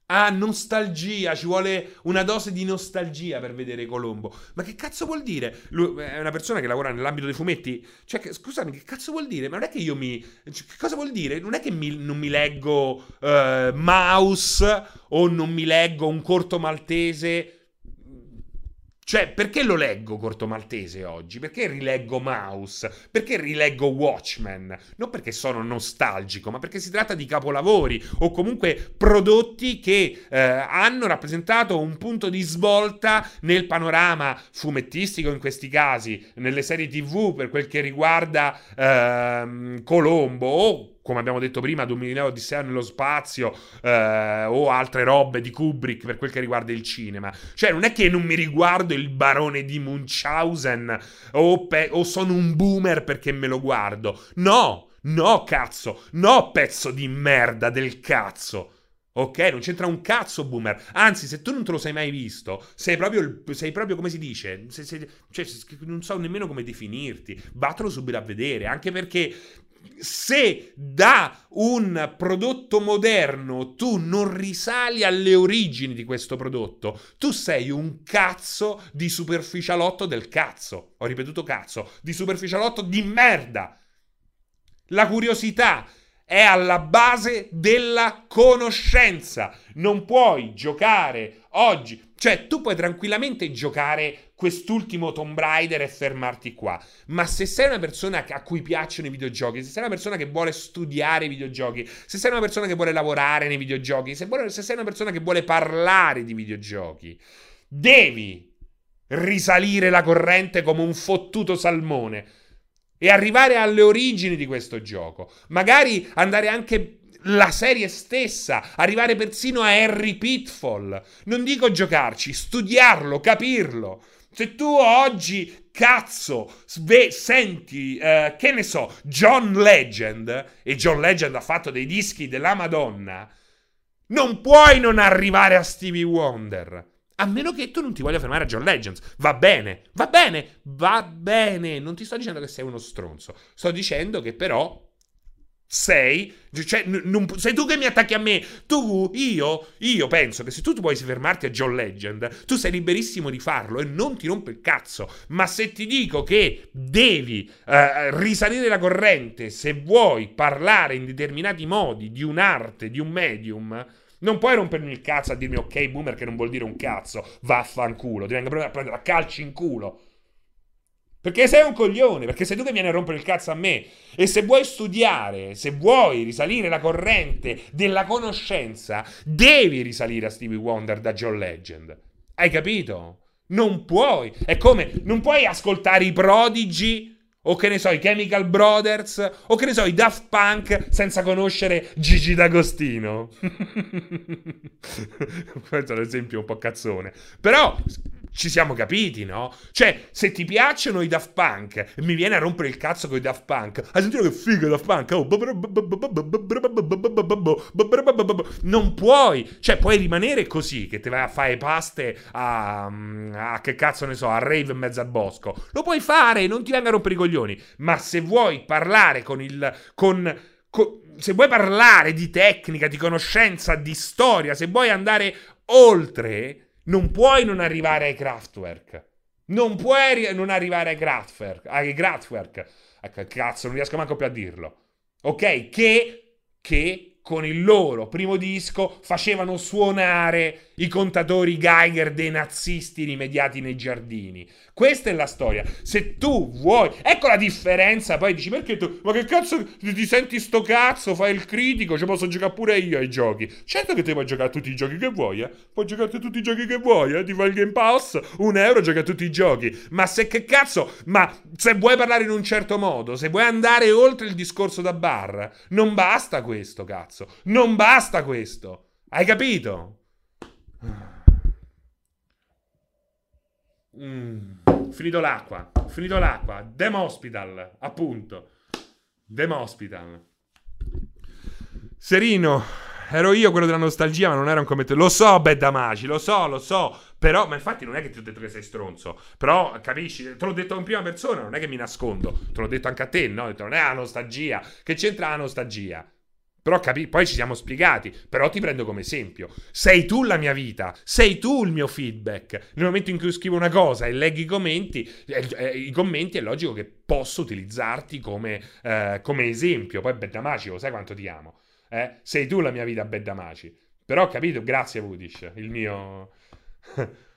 Ah, nostalgia, ci vuole una dose di nostalgia per vedere Colombo. Ma che cazzo vuol dire? Lui è una persona che lavora nell'ambito dei fumetti. Cioè, che, scusami, che cazzo vuol dire? Ma non è che io mi. Cioè, che cosa vuol dire? Non è che mi, non mi leggo uh, Mouse o non mi leggo un corto maltese cioè, perché lo leggo Corto Maltese oggi? Perché rileggo Mouse? Perché rileggo Watchmen? Non perché sono nostalgico, ma perché si tratta di capolavori o comunque prodotti che eh, hanno rappresentato un punto di svolta nel panorama fumettistico in questi casi, nelle serie TV per quel che riguarda eh, Colombo o come abbiamo detto prima, 2009 Odissea nello spazio eh, o altre robe di Kubrick per quel che riguarda il cinema. Cioè, non è che non mi riguardo il barone di Munchausen o, pe- o sono un boomer perché me lo guardo. No, no, cazzo, no, pezzo di merda del cazzo. Ok, non c'entra un cazzo, boomer. Anzi, se tu non te lo sei mai visto, sei proprio, sei proprio come si dice? Se, se, cioè, non so nemmeno come definirti. Vattelo subito a vedere. Anche perché se da un prodotto moderno tu non risali alle origini di questo prodotto, tu sei un cazzo di superficialotto del cazzo. Ho ripetuto cazzo, di superficialotto di merda. La curiosità è alla base della conoscenza. Non puoi giocare oggi cioè, tu puoi tranquillamente giocare quest'ultimo Tomb Raider e fermarti qua. Ma se sei una persona a cui piacciono i videogiochi, se sei una persona che vuole studiare i videogiochi, se sei una persona che vuole lavorare nei videogiochi, se, vuole, se sei una persona che vuole parlare di videogiochi, devi risalire la corrente come un fottuto salmone e arrivare alle origini di questo gioco. Magari andare anche la serie stessa, arrivare persino a Harry Pitfall. Non dico giocarci, studiarlo, capirlo. Se tu oggi, cazzo, sve- senti, uh, che ne so, John Legend, e John Legend ha fatto dei dischi della Madonna, non puoi non arrivare a Stevie Wonder. A meno che tu non ti voglia fermare a John Legends. Va bene, va bene, va bene. Non ti sto dicendo che sei uno stronzo. Sto dicendo che però sei, cioè, non, sei tu che mi attacchi a me. Tu, io, io penso che se tu vuoi fermarti a John Legend, tu sei liberissimo di farlo e non ti rompe il cazzo. Ma se ti dico che devi uh, risalire la corrente, se vuoi parlare in determinati modi di un'arte, di un medium, non puoi rompermi il cazzo a dirmi ok, boomer, che non vuol dire un cazzo. Vaffanculo, ti vengo a prendere a calci in culo. Perché sei un coglione, perché sei tu che vieni a rompere il cazzo a me. E se vuoi studiare, se vuoi risalire la corrente della conoscenza, devi risalire a Stevie Wonder da John Legend. Hai capito? Non puoi. È come, non puoi ascoltare i prodigi o che ne so, i Chemical Brothers, o che ne so, i Daft Punk senza conoscere Gigi D'Agostino. Questo è un esempio un po' cazzone. Però ci siamo capiti, no? Cioè, se ti piacciono i Daft Punk, mi viene a rompere il cazzo con i Daft Punk. Hai sentito che figo Daft Punk? Oh. Non puoi, cioè, puoi rimanere così, che ti vai a fare paste a, a che cazzo ne so, a rave in mezzo al bosco. Lo puoi fare, non ti venga a rompere i coglioni. Ma se vuoi parlare con il. con se vuoi parlare di tecnica, di conoscenza, di storia, se vuoi andare oltre, non puoi non arrivare ai Kraftwerk. Non puoi non arrivare ai Kraftwerk. Ai Kraftwerk. Ecco, cazzo, non riesco manco più a dirlo. Ok? Che, che con il loro primo disco facevano suonare i contatori Geiger dei nazisti rimediati nei giardini. Questa è la storia. Se tu vuoi, ecco la differenza. Poi dici perché tu, ma che cazzo ti senti sto cazzo? Fai il critico, ci posso giocare pure io ai giochi. Certo che ti puoi giocare a tutti i giochi che vuoi, eh. Puoi giocare a tutti i giochi che vuoi, eh. Ti fai il Game Pass, un euro, gioca a tutti i giochi. Ma se che cazzo, ma se vuoi parlare in un certo modo, se vuoi andare oltre il discorso da bar, non basta questo, cazzo. Non basta questo. Hai capito? Mm, finito l'acqua, finito l'acqua. Dem Hospital, appunto. Dem Hospital. Serino, ero io quello della nostalgia, ma non era un commento. Lo so, Bedamaci, lo so, lo so. Però, ma infatti non è che ti ho detto che sei stronzo. Però, capisci, te l'ho detto in prima persona, non è che mi nascondo. Te l'ho detto anche a te, no? Non è la nostalgia. Che c'entra la nostalgia? Però capi- poi ci siamo spiegati, però ti prendo come esempio. Sei tu la mia vita, sei tu il mio feedback. Nel momento in cui scrivo una cosa e leggi i commenti, eh, eh, i commenti è logico che posso utilizzarti come, eh, come esempio. Poi Beddamaci, lo sai quanto ti amo. Eh? Sei tu la mia vita, Beddamaci. Però ho capito, grazie Vudish, il mio...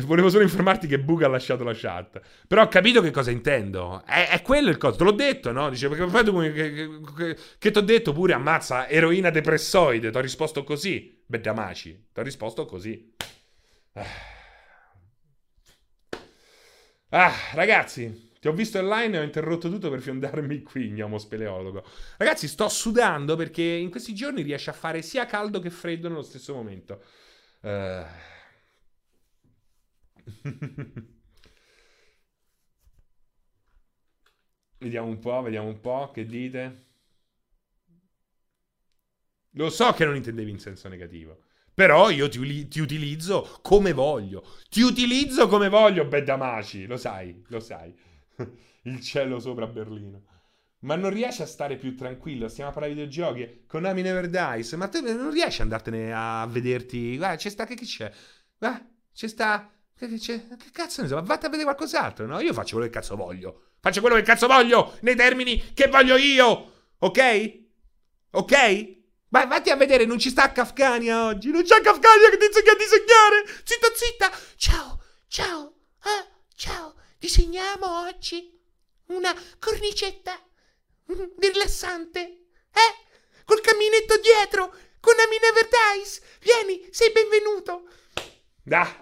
Volevo solo informarti che Buga ha lasciato la chat. Però ho capito che cosa intendo. È, è quello il coso. Te l'ho detto, no? Dice, perché poi tu che, che, che, ti ho detto pure ammazza eroina depressoide. Ti ho risposto così. Beddamaci. Ti ho risposto così. Ah. ah, ragazzi. Ti ho visto online e ho interrotto tutto per fiondarmi qui, gnomo speleologo. Ragazzi, sto sudando perché in questi giorni riesce a fare sia caldo che freddo nello stesso momento. Uh... vediamo un po', vediamo un po', che dite? Lo so che non intendevi in senso negativo. Però io ti, ti, utilizzo come voglio. Ti utilizzo come voglio, Beddamaci. Lo sai, lo sai. Il cielo sopra Berlino. Ma non riesci a stare più tranquillo? Stiamo a parlare di videogiochi. con Ami Never Dies. Ma te non riesci ad andartene a vederti? Guarda, c'è sta che, che c'è? Guarda, c'è sta che, che, che cazzo ne so? Vatti a vedere qualcos'altro, no? Io faccio quello che cazzo voglio. Faccio quello che cazzo voglio, nei termini che voglio io. Ok? Ok? Vai, vatti a vedere, non ci sta Kafkania oggi. Non c'è Kafkania che ti insegna a disegnare. Zitta, zitta. Ciao, ciao. Ah, ciao. Disegniamo oggi una cornicetta rilassante. Eh? Col camminetto dietro. Con Ami Never Dies. Vieni, sei benvenuto. Da.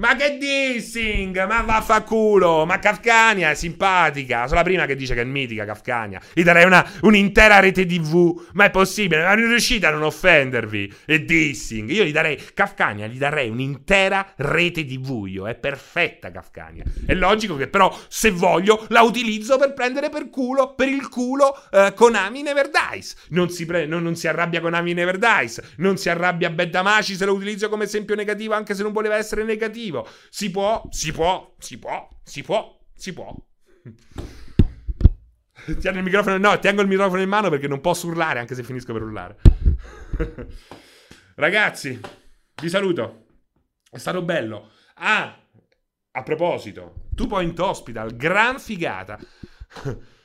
Ma che dissing? Ma vaffanculo! Ma Kafkania è simpatica. Sono la prima che dice che è mitica Kafkania. Gli darei una, un'intera rete TV. Ma è possibile? Ma non riuscite a non offendervi? E dissing. Io gli darei. Kafkania gli darei un'intera rete TV. Io. È perfetta Kafkania. È logico che però, se voglio, la utilizzo per prendere per culo, per il culo, uh, Konami Never Dies. Non si, pre- non, non si arrabbia Konami Never Dies. Non si arrabbia Beddamaci se lo utilizzo come esempio negativo, anche se non voleva essere negativo negativo. Si può, si può, si può, si può, si può. Tieni il microfono, no, tengo il microfono in mano perché non posso urlare anche se finisco per urlare. Ragazzi, vi saluto. È stato bello. Ah, a proposito, Two Point Hospital, gran figata.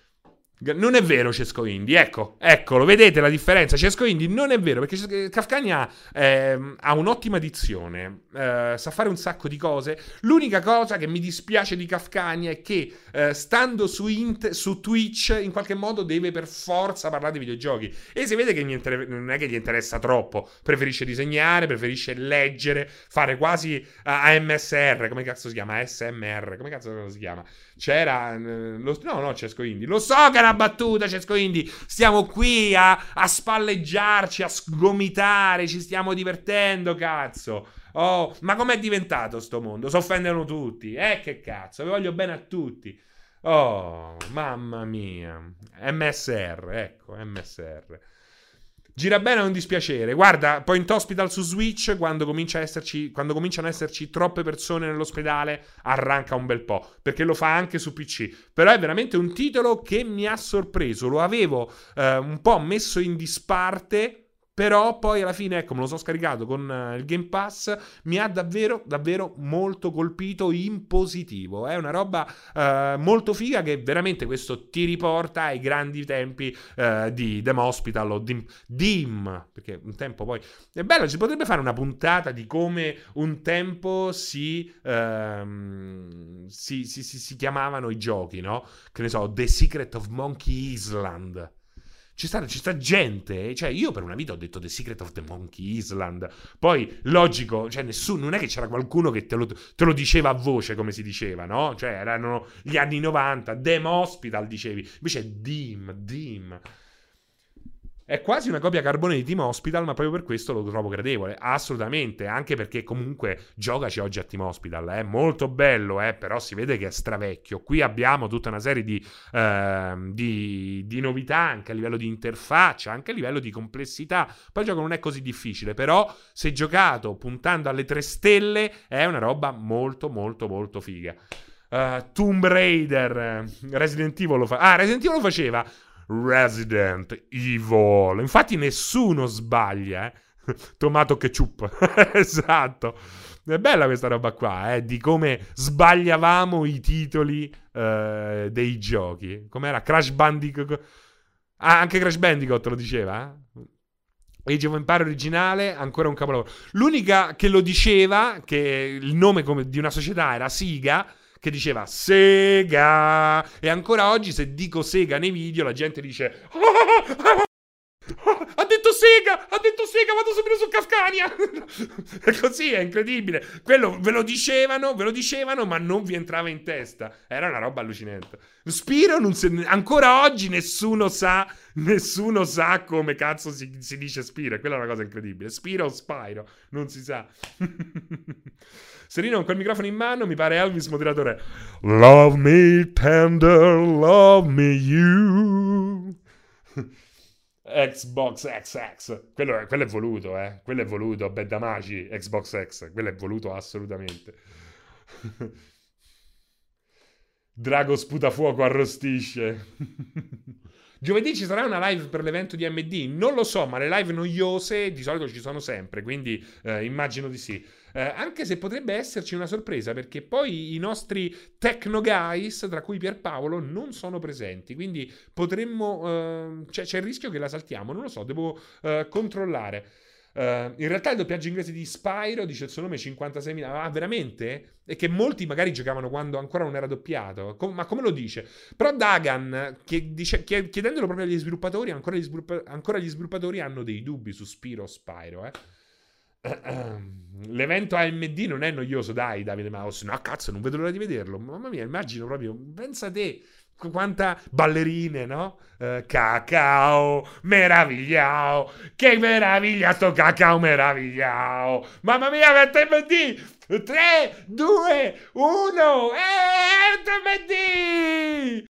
Non è vero Cesco Indy, ecco, eccolo, vedete la differenza? Cesco Indy non è vero perché Kafkania eh, ha un'ottima dizione, eh, sa fare un sacco di cose. L'unica cosa che mi dispiace di Kafkania è che eh, stando su, int- su, Twitch in qualche modo deve per forza parlare di videogiochi e si vede che inter- non è che gli interessa troppo, preferisce disegnare, preferisce leggere, fare quasi AMSR, come cazzo si chiama? SMR, come cazzo si chiama? C'era. Eh, lo, no, no, Cesco Indy. Lo so che è una battuta, Cesco Indy. Stiamo qui a, a spalleggiarci, a sgomitare. Ci stiamo divertendo, cazzo. Oh, ma com'è diventato sto mondo? Si offendono tutti. Eh, che cazzo, vi voglio bene a tutti. Oh, mamma mia. MSR, ecco, MSR. Gira bene a un dispiacere. Guarda, Point Hospital su Switch, quando, comincia esserci, quando cominciano ad esserci troppe persone nell'ospedale, arranca un bel po', perché lo fa anche su PC. Però è veramente un titolo che mi ha sorpreso. Lo avevo eh, un po' messo in disparte però poi alla fine, ecco, me lo sono scaricato con uh, il Game Pass, mi ha davvero, davvero molto colpito in positivo. È una roba uh, molto figa che veramente questo ti riporta ai grandi tempi uh, di Dem Hospital o Dim, Dim, perché un tempo poi... È bello, si potrebbe fare una puntata di come un tempo si, si, si, si, si chiamavano i giochi, no? Che ne so, The Secret of Monkey Island. Ci sta, ci sta, gente, cioè io per una vita ho detto The Secret of the Monkey Island, poi logico, cioè nessuno, non è che c'era qualcuno che te lo, te lo, diceva a voce come si diceva, no? Cioè erano gli anni 90, Dem Hospital dicevi, invece Dim, Dim. È quasi una copia carbone di Team Hospital, ma proprio per questo lo trovo gradevole. Assolutamente, anche perché comunque giocaci oggi a Team Hospital. È molto bello, eh, però si vede che è stravecchio. Qui abbiamo tutta una serie di, eh, di, di, novità anche a livello di interfaccia, anche a livello di complessità. Poi il gioco non è così difficile, però se giocato puntando alle tre stelle è una roba molto molto molto figa. Uh, Tomb Raider, Resident Evil lo fa. Ah, Resident Evil lo faceva Resident Evil. Infatti nessuno sbaglia, eh? Tomato ketchup. esatto. È bella questa roba qua, eh, di come sbagliavamo i titoli eh, dei giochi. Com'era? Crash Bandicoot. Ah, anche Crash Bandicoot lo diceva? Eh? Age of Empire originale, ancora un capolavoro. L'unica che lo diceva, che il nome di una società era Siga, che diceva Sega. E ancora oggi, se dico Sega nei video, la gente dice. Ha detto Sega! Ha detto Sega, vado subito su Kafkania! è così, è incredibile. Quello ve lo dicevano, ve lo dicevano, ma non vi entrava in testa. Era una roba allucinante. Spiro non se... ancora oggi nessuno sa, nessuno sa come cazzo si, si dice Spiro. Quella è una cosa incredibile. Spiro o Spyro, non si sa. Serino con quel microfono in mano mi pare Elvis moderatore. Love me tender, love me you. Xbox XX. Quello è, quello è voluto, eh. Quello è voluto. Bedamaci, Xbox X. Quello è voluto assolutamente. Drago sputafuoco arrostisce. Giovedì ci sarà una live per l'evento di MD? Non lo so, ma le live noiose di solito ci sono sempre, quindi eh, immagino di sì. Eh, anche se potrebbe esserci una sorpresa, perché poi i nostri techno guys, tra cui Pierpaolo, non sono presenti. Quindi potremmo. Eh, c'è, c'è, il rischio che la saltiamo. Non lo so, devo eh, controllare. Uh, in realtà il doppiaggio inglese di Spyro dice il suo nome 56.000. Ah, veramente? E che molti magari giocavano quando ancora non era doppiato. Com- ma come lo dice? Però Dagan, dice, chiedendolo proprio agli sviluppatori, ancora gli, sviluppa- ancora gli, sviluppatori hanno dei dubbi su Spiro Spyro, eh. L'evento AMD non è noioso, dai, Davide Mouse. No, cazzo, non vedo l'ora di vederlo. Mamma mia, immagino proprio. Pensa te, quanta ballerine, no? Uh, cacao, meravigliao. Che meraviglia sto cacao meravigliao. Mamma mia, AMD. 3, 2, 1. Evento AMD.